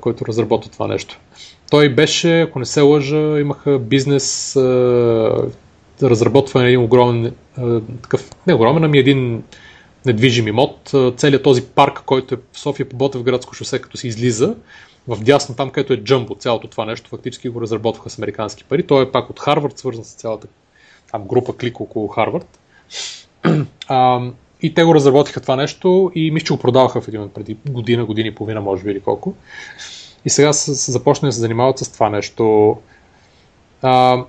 който разработва това нещо. Той беше, ако не се лъжа, имаха бизнес разработване на един огромен, такъв, не огромен, ами един недвижим имот. Целият този парк, който е в София по Ботевградско шосе, като се излиза, в дясно там, където е Джамбо, цялото това нещо, фактически го разработваха с американски пари. Той е пак от Харвард, свързан с цялата там, група клик около Харвард. А, и те го разработиха това нещо и мисля, че го продаваха в един преди година, година и половина, може би или колко. И сега са започнали да се занимават с това нещо. А,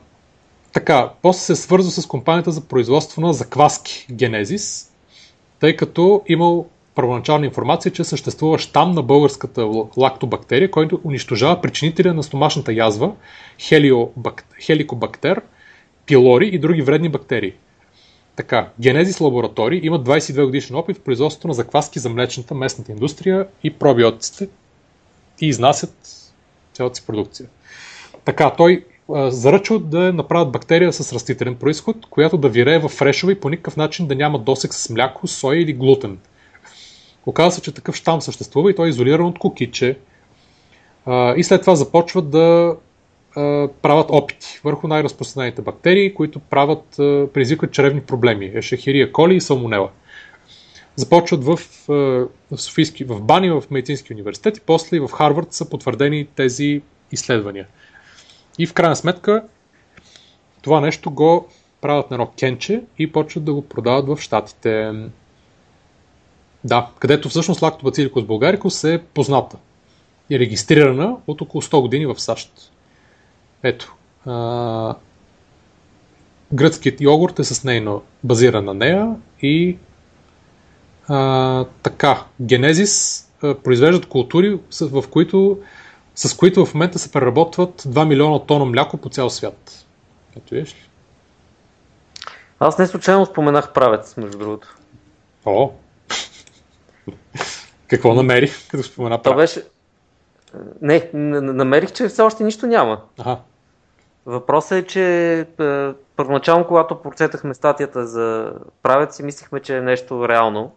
така, после се свързва с компанията за производство на закваски Genesis, тъй като имал първоначална информация, че съществува щам на българската лактобактерия, който унищожава причинителя на стомашната язва, хеликобактер, пилори и други вредни бактерии. Така, Генезис лаборатории имат 22 годишен опит в производството на закваски за млечната, местната индустрия и пробиотиците и изнасят цялата си продукция. Така, той заръчва да направят бактерия с растителен происход, която да вирее в фрешове и по никакъв начин да няма досек с мляко, соя или глутен. Оказва се, че такъв щам съществува и той е изолиран от кукиче. И след това започват да правят опити върху най-разпространените бактерии, които правят, предизвикват черевни проблеми. Ешехирия коли и салмонела. Започват в, в, Софийски, в Бани, в Медицински университет и после и в Харвард са потвърдени тези изследвания. И в крайна сметка това нещо го правят на едно кенче и почват да го продават в Штатите. Да, където всъщност лактобациликус булгарикус е позната и регистрирана от около 100 години в САЩ. Ето. А, гръцкият йогурт е с нейно базиран на нея и а, така, Генезис а, произвеждат култури, с, в които, с които в момента се преработват 2 милиона тона мляко по цял свят. Ето виж ли? Аз не случайно споменах правец, между другото. О! Какво намери, като спомена правец? То беше... Не, намерих, че все още нищо няма. Ага. Въпросът е, че е, първоначално, когато прочетахме статията за правец, си мислихме, че е нещо реално.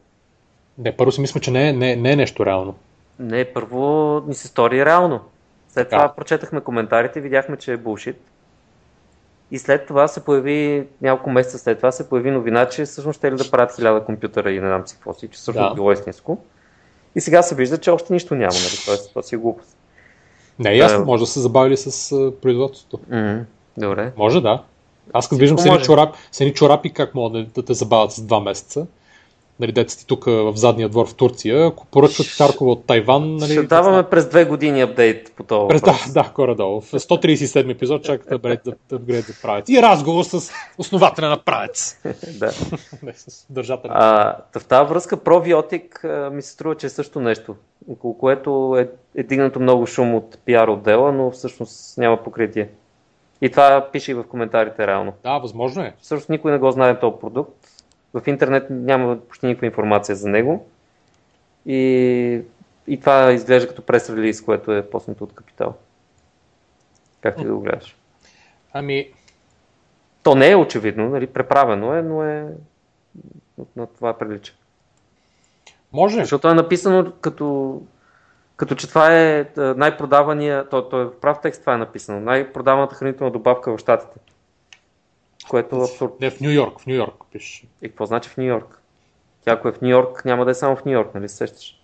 Не, първо си мисля, че не е, не, не е нещо реално. Не, първо ни се стори реално. След това прочетахме коментарите, видяхме, че е булшит. И след това се появи, няколко месеца след това се появи новина, че всъщност ще ли да правят хиляда компютъра и не знам си какво си, че всъщност да. било истинско. И сега се вижда, че още нищо няма, нали? Тоест, това си е глупост. Не е ясно, може да се забавили с производството. Mm-hmm. Добре. Може, да. Аз като виждам с едни чорапи, чорапи, как могат да те забавят с два месеца, нали, деца ти тук в задния двор в Турция, ако поръчват Таркова от Тайван... Нали, Ще даваме да... през две години апдейт по това през, Да, да, горе-долу. В 137 епизод чакат да бъде да, да, за правец. И разговор с основателя на правец. да. Не, с държателя. А, в тази връзка пробиотик ми се струва, че е също нещо, около което е, е дигнато много шум от пиар отдела, но всъщност няма покритие. И това пише и в коментарите реално. Да, възможно е. Всъщност никой не го знае този продукт в интернет няма почти никаква информация за него. И, и това изглежда като прес-релиз, което е поснато от Капитал. Как ти да го гледаш? Ами... То не е очевидно, нали, преправено е, но е... На това прилича. Може. Защото е написано като, като че това е най-продавания, то, то е в прав текст това е написано, най-продаваната хранителна добавка в Штатите. Което е абсурд. Не, в Нью Йорк, в Нью Йорк пише. И какво значи в Нью Йорк? Тя ако е в Нью Йорк, няма да е само в Нью Йорк, нали се сещаш?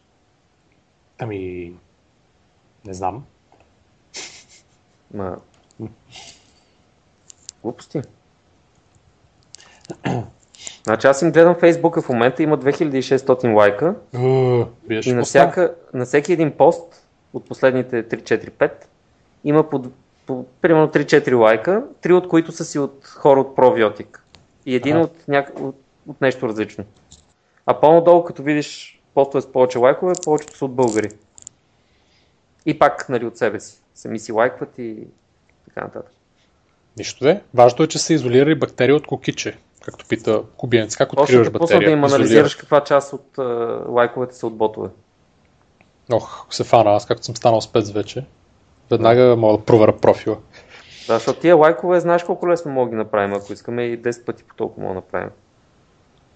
Ами, не знам. Ма... Глупости. Значи аз им гледам Фейсбука в момента, има 2600 лайка. Uh, и на, всяка, на всеки един пост от последните 3-4-5 има по по примерно 3-4 лайка, три от които са си от хора от пробиотик и един от, няк... от, от нещо различно. А по-надолу, като видиш постове с повече лайкове, повечето са от българи. И пак нали, от себе си. Сами си лайкват и така нататък. Нищо де. Важното е, че са изолирали бактерии от кокиче. както пита кубиенец. Как откриваш те пусна батерия? да им анализираш каква част от а, лайковете са от ботове. Ох, се фана, аз както съм станал спец вече, веднага мога да проверя профила. Да, защото тия лайкове, знаеш колко лесно мога да ги направим, ако искаме и 10 пъти по толкова мога да направим.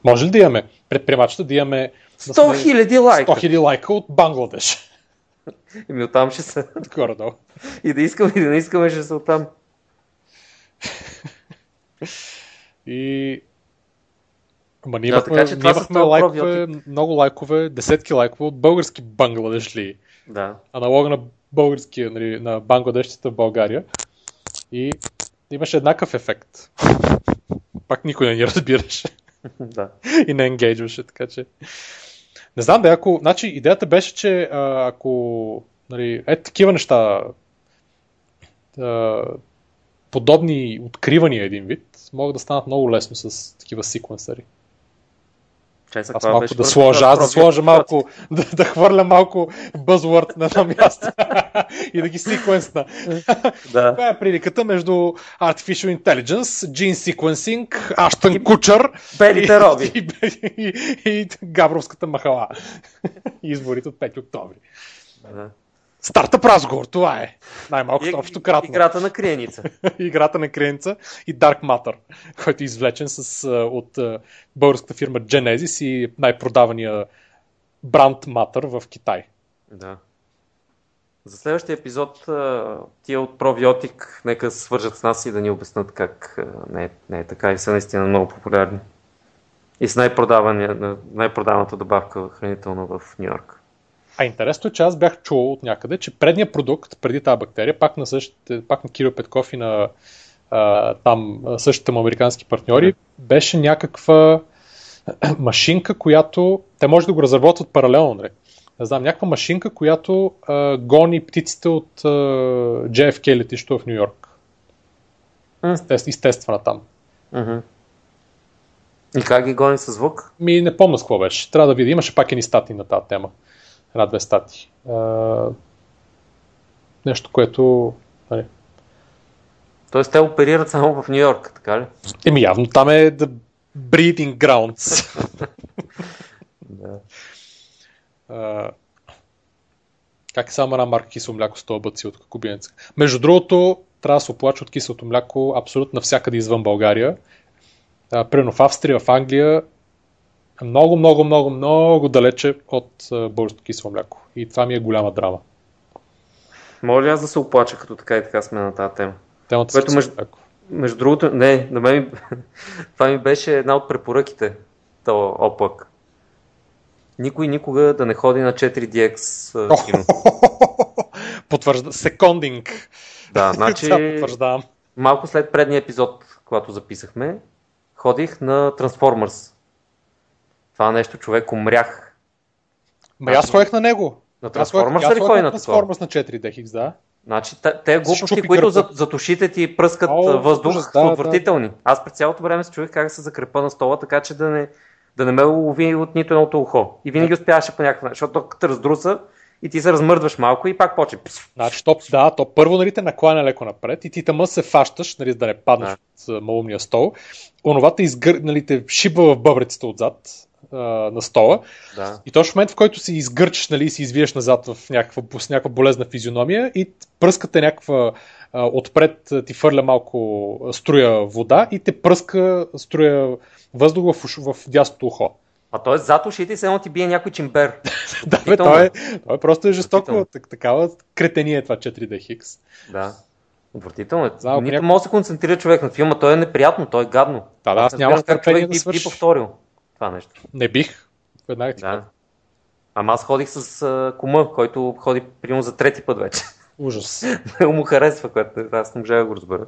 Може ли да имаме предприемачите да имаме 100 хиляди лайка! 100 000 лайка от Бангладеш? Еми оттам ще са. Горе-долу. И да искаме, и да не искаме, ще са оттам. И... Ама ние Да, имахме, така че ние имахме лайкове, много лайкове, десетки лайкове от български бангладешли. Да. Аналога на българския, нали, на бангладешците в България. И имаше еднакъв ефект. Пак никой не ни разбираше да. и не енгейджваше, така че... Не знам да, ако... Значи, идеята беше, че ако... Нали, е такива неща а, подобни откривания един вид, могат да станат много лесно с такива секвенсъри. Чай Аз малко беше да сложа, аз да сложа малко, да, да хвърля малко бъзвърд на едно място и да ги секвенсна. Да. Това е приликата между Artificial Intelligence, Gene Sequencing, Аштън Кучър Белите роби. и, и, и, и Габровската махала. Изборите от 5 октомври. да. Стартъп разговор, това е. Най-малкото общо кратно. Играта на криеница. Играта на кренца и Dark Matter, който е извлечен с, от българската фирма Genesis и най-продавания бранд Matter в Китай. Да. За следващия епизод тия от пробиотик нека свържат с нас и да ни обяснат как не е, не е така и са наистина много популярни. И с най-продаваната добавка хранителна в Нью Йорк. А интересно е, че аз бях чул от някъде, че предният продукт, преди тази бактерия, пак на, същите, пак на Кирил Петков и на а, там същите му американски партньори, беше някаква машинка, която те може да го разработват паралелно. Нали? Не знам, някаква машинка, която а, гони птиците от а, JFK летището в Нью Йорк. Естествено, изтествана там. Мгм. И как ги гони със звук? Ми не помня с какво беше. Трябва да видя. Имаше пак едни статии на тази тема. Една-две статии. А, нещо, което... Нали. Тоест те оперират само в Нью Йорк, така ли? Еми явно там е the breeding grounds. Да. Как е само една марка кисело мляко с този бъци от кубинеца. Между другото, трябва да се оплача от киселото мляко абсолютно навсякъде извън България. А, примерно в Австрия, в Англия, много, много, много, много далече от българското кисело мляко. И това ми е голяма драма. Може ли аз да се оплача, като така и така сме на тази тема? Темата Което между-. Между другото, не, на мен това ми беше една от препоръките, то облак. Никой никога да не ходи на 4DX а, кино. Потвържда... Секондинг. Да, значи потвърждавам. малко след предния епизод, когато записахме, ходих на Transformers. Това нещо човек умрях. Ма аз ходех на него. На Transformers ли ходи на? Transformers на 4DX, да. Значи, те, глупости, които за, зад ушите ти пръскат О, въздух, ужас, са да, да. отвратителни. Аз през цялото време се чуих как да се закрепа на стола, така че да не, да не ме улови от нито едното ухо. И винаги успяваше по някакъв начин, защото те раздруса и ти се размърдваш малко и пак. Пс, Значи, то, да, то първо нали, те накланя леко напред и ти тъмън се фащаш, нали, да не паднеш Да. от малумния стол. Онова те, изгър... нали, те шибва в бъбреците отзад а, на стола. Да. И точно в момента, в който си изгърчиш нали, си извиеш назад в някаква, с някаква болезна физиономия и пръскате някаква а, отпред ти фърля малко струя вода и те пръска струя въздух в, уш- в дясното ухо. А т.е. зад ушите и се едно ти бие някой чимбер. да, бе, то е, то е просто е жестоко. Так, такава кретения е това 4D Хикс. Да. Отвратително е. Нито някой- може да се концентрира човек на филма, то е неприятно, то е гадно. Да, да, аз как търпение да би, би свърши. повторил това нещо. Не бих. Веднага ти Да. Ама аз ходих с а, кума, който ходи примерно за трети път вече. Ужас. Много му харесва, което аз не можа да го разбера.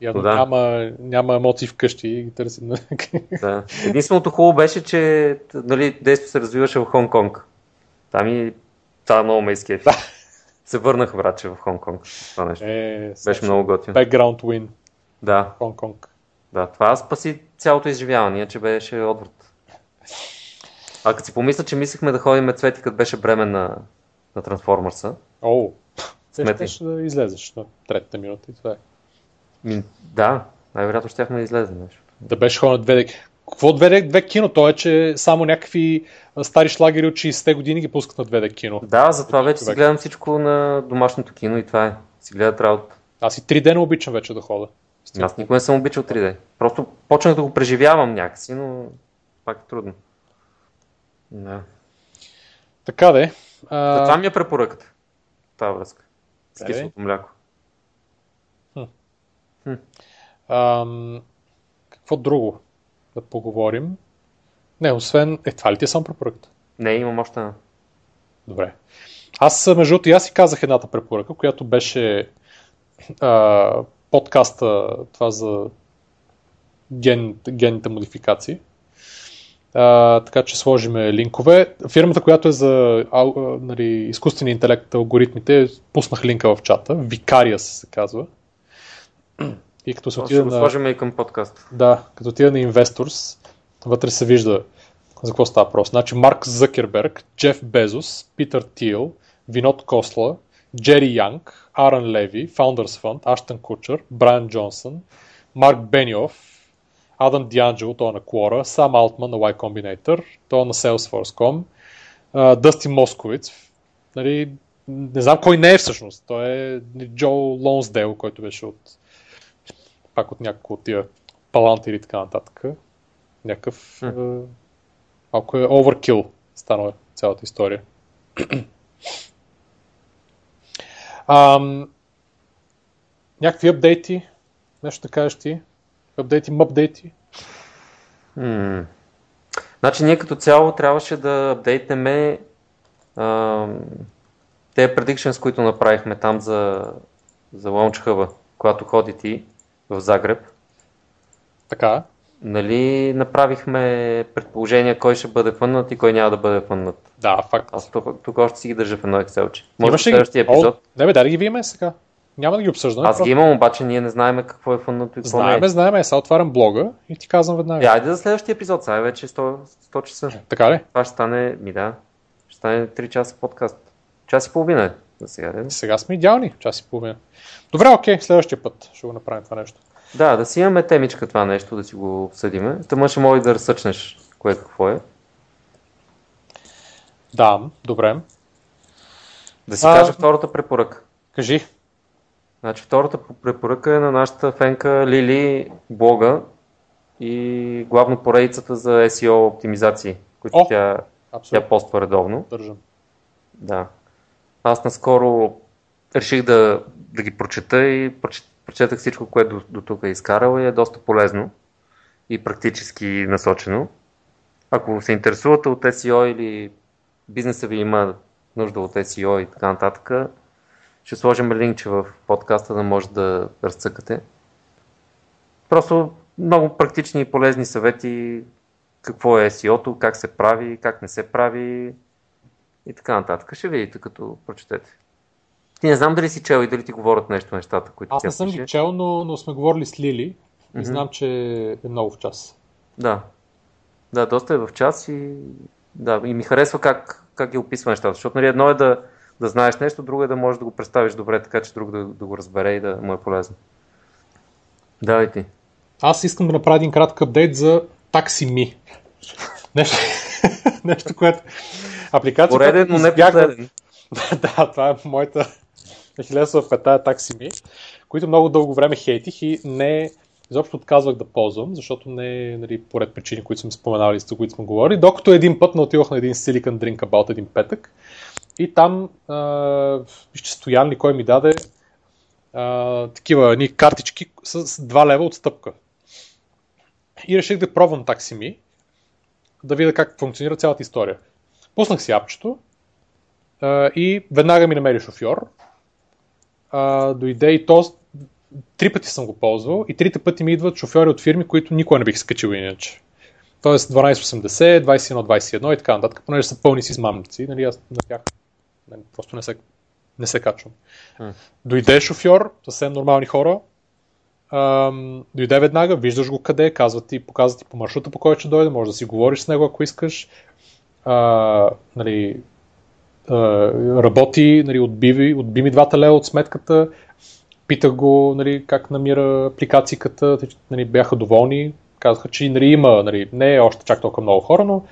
Явно Да. няма, няма емоции вкъщи и ги търсим. Да. Единственото хубаво беше, че нали, действо се развиваше в Хонг-Конг. Там и това много ме изкефи. се върнах враче в Хонг-Конг. Това нещо. е, Беше много готино. Background win. Да, Хонг-Конг. да, това спаси цялото изживяване, че беше отврат. А като си помисля, че мислехме да ходим цвети, като беше бремен на, на Трансформърса. О, те Сметай. ще да излезеш на третата минута и това е. Ми, да, най-вероятно щяхме да излезем нещо. Да беше ходил на 2D. Какво 2D, 2 кино? То е, че само някакви стари шлагери от 60-те години ги пускат на 2D кино. Да, затова вече си гледам всичко на домашното кино и това е. Си гледат работа. Аз и 3D не обичам вече да хода. Аз никога не съм обичал 3D. Просто почнах да го преживявам някакси, но пак е трудно. Да. Така де. А, Това ми е препоръката. Тази връзка. С киселото мляко. ам, какво друго да поговорим? Не, освен... Е, това ли ти е само препоръката? Не, имам още една. Добре. Аз, между другото, и аз си казах едната препоръка, която беше а, подкаста, това за ген, генните модификации. А, така че сложиме линкове. Фирмата, която е за ау, а, нали, изкуствения интелект, алгоритмите, пуснах линка в чата. Vicarious се казва. И като се отида на... сложим и към подкаст. Да, като отида на Investors, вътре се вижда за какво става въпрос. Значи Марк Закерберг, Джеф Безос, Питър Тил, Винод Косла, Джери Янг, Аран Леви, Founders Fund, Аштън Кучър, Брайан Джонсън, Марк Бениов, Адам Дианджело, той е на Quora, Сам Алтман на Y Combinator, той е на Salesforce.com, Дъсти Московиц, нали, не знам кой не е всъщност, той е Джо Лонсдейл, който беше от пак от няколко от тия палантери и така нататък. Някакъв е, малко е overkill станала цялата история. Ам, някакви апдейти, нещо да кажеш ти? Апдейти, мъпдейти? М. Значи ние като цяло трябваше да апдейтнеме те predictions, които направихме там за, за Launch Hub, когато ходи ти в Загреб. Така. Нали направихме предположения кой ще бъде фъннат и кой няма да бъде фъннат. Да, факт. Аз тук, тук още си ги държа в едно екселче. Може Имаш следващия епизод. О, не бе, да ги видим сега. Няма да ги обсъждаме. Аз ги имам, обаче ние не знаем какво е фънното и какво не Знаеме, е. знаеме. Сега отварям блога и ти казвам веднага. Е, айде за следващия епизод, сега е вече 100, 100 часа. Така ли? Това ще стане, ми да, ще стане 3 часа подкаст. Час и половина е за сега. Да, Сега сме идеални, час и половина. Добре, окей, следващия път ще го направим това нещо. да, да си имаме темичка това нещо, да си го обсъдиме. Тъма ще може да разсъчнеш кое какво е. Да, добре. Да си А- кажа втората препоръка. Кажи. Значи втората препоръка е на нашата фенка Лили блога и главно поредицата за SEO оптимизации, които О! тя, тя Абсолютно. поства редовно. Държам. Да. Аз наскоро реших да, да ги прочета и проч- прочетах всичко, което до, до тук е изкарал и е доста полезно и практически насочено. Ако се интересувате от SEO или бизнеса ви има нужда от SEO и така нататък, ще сложим линкче в подкаста, да може да разцъкате. Просто много практични и полезни съвети какво е SEO-то, как се прави, как не се прави, и така нататък. Ще видите, като прочетете. Ти не знам дали си чел и дали ти говорят нещо нещата, които Аз не съм пише. ги чел, но, но сме говорили с Лили и Мгм. знам, че е много в час. Да. Да, доста е в час и, да, и ми харесва как, как ги описва нещата. Защото нали, едно е да, да знаеш нещо, друго е да можеш да го представиш добре, така че друг да, да го разбере и да му е полезно. Да, и ти. Аз искам да направя един кратък апдейт за TaxiMe. Нещо, нещо което... Апликация, Пореден, но не последен. да, това е моята хилесова пета TaxiMe, които много дълго време хейтих и не изобщо отказвах да ползвам, защото не нали, поред причини, които сме споменали, за които сме говорили, докато един път не отидох на един Silicon Drink About един петък и там вижте Стоян ли кой ми даде а, такива ни картички с 2 лева отстъпка. И реших да пробвам TaxiMe, да видя как функционира цялата история. Пуснах си апчето, а, и веднага ми намери шофьор. А, дойде и то. Три пъти съм го ползвал и трите пъти ми идват шофьори от фирми, които никога не бих скачил иначе. Тоест 1280, 2121 и така нататък, понеже са пълни с измамници, нали, аз на тях просто не се, не се качвам. М. Дойде шофьор, съвсем нормални хора, Ам, дойде веднага, виждаш го къде, е, казва ти, показва ти по маршрута, по който ще дойде, може да си говориш с него, ако искаш. А, нали, а, работи, нали, отби, отби двата лева от сметката, питах го нали, как намира апликацията, нали, бяха доволни, казаха, че нали, има, нали, не е още чак толкова много хора, но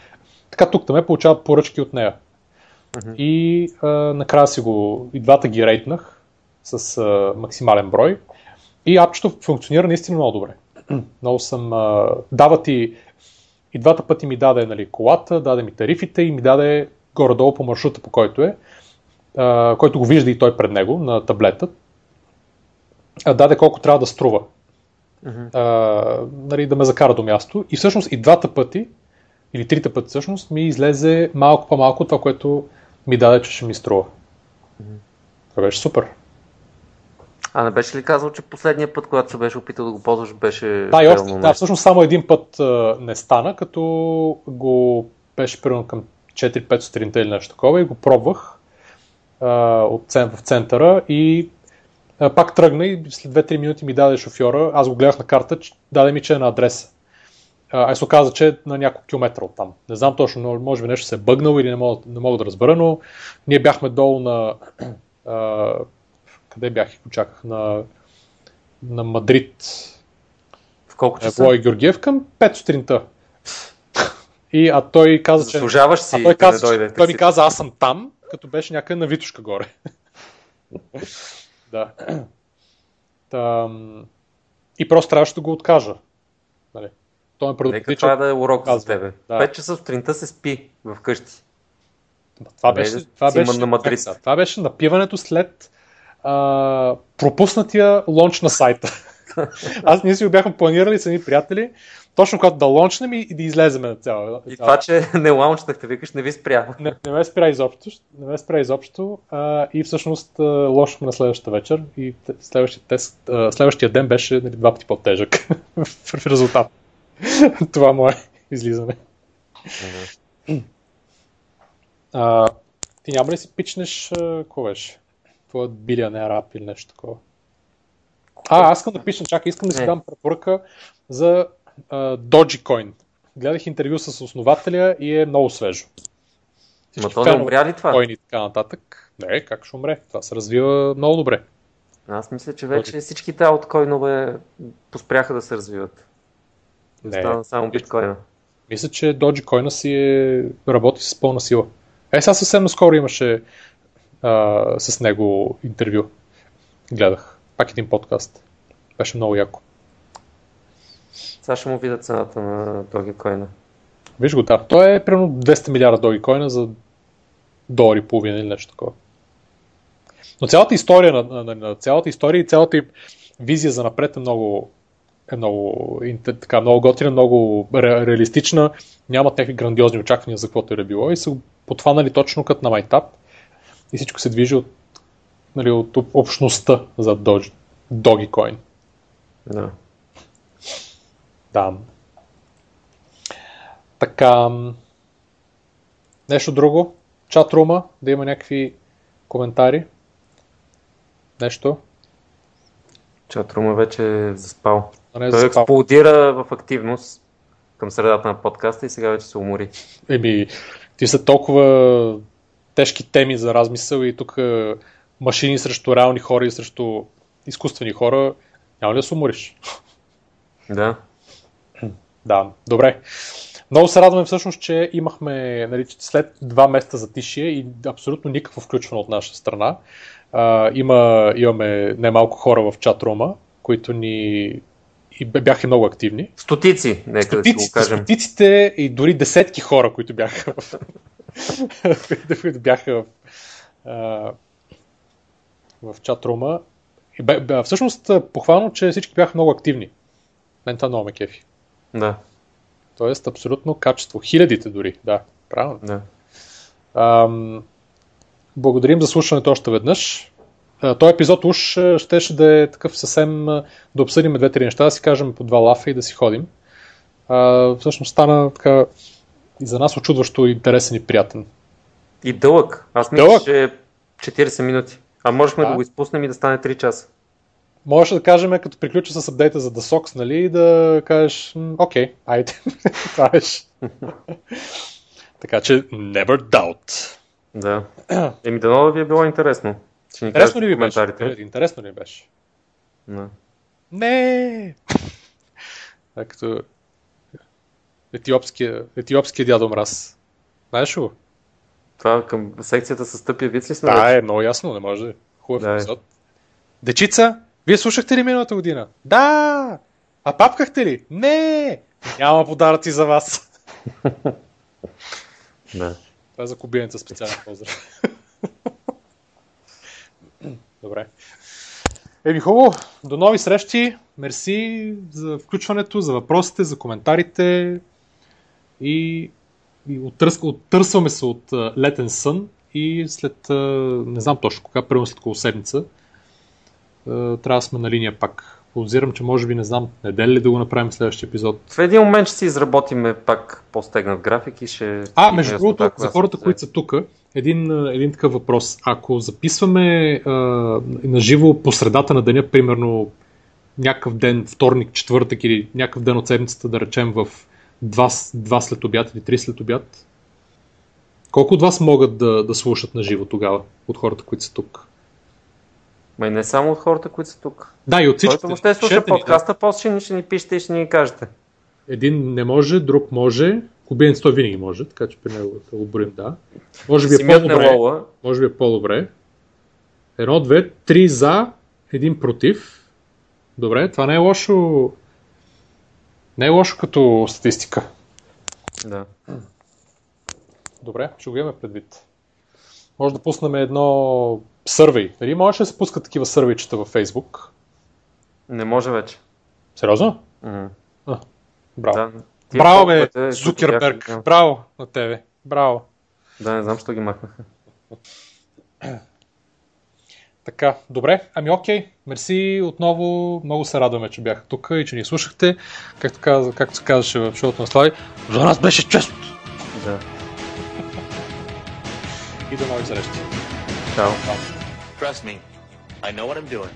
така тук там получават поръчки от нея. Мгм. И а, накрая си го, и двата ги рейтнах с а, максимален брой. И апчето функционира наистина много добре. много съм, а, дава ти, и двата пъти ми даде нали, колата, даде ми тарифите и ми даде горе-долу по маршрута, по който е, а, който го вижда и той пред него на таблета. А, даде колко трябва да струва Мгм. а, нали, да ме закара до място. И всъщност и двата пъти, или трите пъти всъщност, ми излезе малко по-малко това, което ми даде, че ще ми струва. Това беше супер. А не беше ли казал, че последния път, когато се беше опитал да го ползваш, беше Да, и още, да, всъщност само един път а, не стана, като го беше примерно към 4-5 сутринта или нещо такова и го пробвах а, от, в центъра и а, пак тръгна и след 2-3 минути ми даде шофьора, аз го гледах на карта, че, даде ми, че е на адреса. А, се оказа, че е на няколко километра от там. Не знам точно, но може би нещо се е бъгнало или не мога, не мога да разбера, но ние бяхме долу на... А, къде бях и го чаках? На, на Мадрид. В колко Е, часа? Вой Георгиев към 5 сутринта. И, а той каза, че... Заслужаваш си А той, да каза, че, дойде. той ми каза, аз съм там, като беше някъде на Витушка горе. да. Там... И просто трябваше да го откажа. Той ме Нека предупреди, това да е урок за тебе. Да. 5 часа сутринта се спи вкъщи. това беше, да това беше, на това беше напиването след а, пропуснатия лонч на сайта. Аз ние си го бяхме планирали с едни приятели, точно когато да лончнем и, и да излеземе на цяла. И това, че не лаунчнахте, викаш, не ви спря. не, не ме спря изобщо, не ме спря изобщо а, и всъщност а, лошахме на следващата вечер и следващия, тест, а, следващия ден беше нали, два пъти по-тежък в резултат. Това му е излизане. А, ти няма ли си пичнеш, какво беше? Това билионер ап или нещо такова? А, аз искам да пиша, чакай, искам да си дам препоръка за а, Dogecoin. Гледах интервю с основателя и е много свежо. Ма Всички то не умря ли това? Coin и така нататък. Не, как ще умре? Това се развива много добре. Аз мисля, че вече всичките ауткоинове поспряха да се развиват. Не, Остана само биткоина. Мисля, че Dogecoin си е... работи с пълна сила. Е, сега съвсем наскоро имаше а, с него интервю. Гледах. Пак един подкаст. Беше много яко. Сега ще му видя цената на Dogecoin. Виж го, да. Той е примерно 200 милиарда Dogecoin за долар и половина или нещо такова. Но цялата история на, на, на, на цялата история и цялата визия за напред е много, е много, така, много готина, много ре, реалистична. Нямат някакви грандиозни очаквания за каквото е да било и са подхванали точно като на майтап и всичко се движи от, нали, от об- общността за Doge, Dogecoin. Да. Да. Така. Нещо друго? Чатрума, да има някакви коментари. Нещо. Чатрума вече е заспал. Той експлодира в активност към средата на подкаста и сега вече се умори. Еми, ти са толкова тежки теми за размисъл и тук е, машини срещу реални хора и срещу изкуствени хора. Няма ли да се умориш? Да. Да, добре. Много се радваме всъщност, че имахме нали, след два месеца за тишие и абсолютно никакво включване от наша страна. А, има, имаме немалко хора в чатрума, които ни и бяха много активни. Стотици, нека да си го кажем. стотиците и дори десетки хора, които бяха в, които бяха в, а, в чатрума. И бе, бе, всъщност похвално, че всички бяха много активни. Мен това много ме кефи. Да, Тоест, абсолютно качество. Хилядите дори, да. Правилно. да. Ам, благодарим за слушането още веднъж. Този епизод уж щеше да е такъв съвсем да обсъдим две-три неща, да си кажем по два лафа и да си ходим. А, всъщност стана така и за нас очудващо интересен и приятен. И дълъг. Аз мисля, Дълъг? че е 40 минути. А можехме Да. да го изпуснем и да стане 3 часа. Можеше да кажем, като приключа с апдейта за The Sox, нали, да кажеш, «М, окей, айде. Това беше. така че, never doubt. Да. Еми, дано да ви е било интересно. Ще ни Интересно ли ви беше? коментарите. Интересно ли беше? Да. Не! А като Етиопския, етиопския дядо мраз. Знаеш го? Това към секцията с тъпия вид ли сме? Да, е много ясно, не може да е. Хубав Да, е. епизод. Дечица, вие слушахте ли миналата година? Да! А папкахте ли? Не! Няма подаръци за вас. да. Това е за кубинеца специален поздрав. Добре. Еми хубаво, до нови срещи. Мерси за включването, за въпросите, за коментарите. И, и оттърс, оттърсваме се от а, летен сън и след, а, не знам точно кога, примерно след около седмица, а, трябва да сме на линия пак. Подозирам, че може би, не знам, неделя ли да го направим следващия епизод. В един момент ще си изработиме пак по-стегнат график и ще... А, между другото, за се хората, взе. които са тук, един, един такъв въпрос. Ако записваме а, на живо по средата на деня, примерно някакъв ден, вторник, четвъртък или някакъв ден от седмицата, да речем в два, с- два след обяд или три след обяд, колко от вас могат да, да слушат на живо тогава, от хората, които са тук? Ма и не само от хората, които са тук. Да, и от всички. Който въобще слуша подкаста, после ще, ще ни пишете и ще ни кажете. Един не може, друг може. Кубинец той винаги може, така че при него да го броим, да. Може би е по-добре. Може би е по-добре. Едно, две, три за, един против. Добре, това не е лошо. Не е лошо като статистика. Да. Добре, ще го имаме предвид. Може да пуснем едно сървей. Нали можеш да се пускат такива сървейчета във Facebook? Не може вече. Сериозно? М. А, браво. Да. Браво, бе, които Зукерберг. бяха- Браво на тебе. Браво. Да, не знам, що ги махнаха. Така, добре, ами окей, мерси отново, много се радваме, че бяха тук и че ни слушахте. Както, каза, както се казваше в шоуто на Слави, за нас беше чест! Да. И до нови срещи. So, trust me, I know what I'm doing.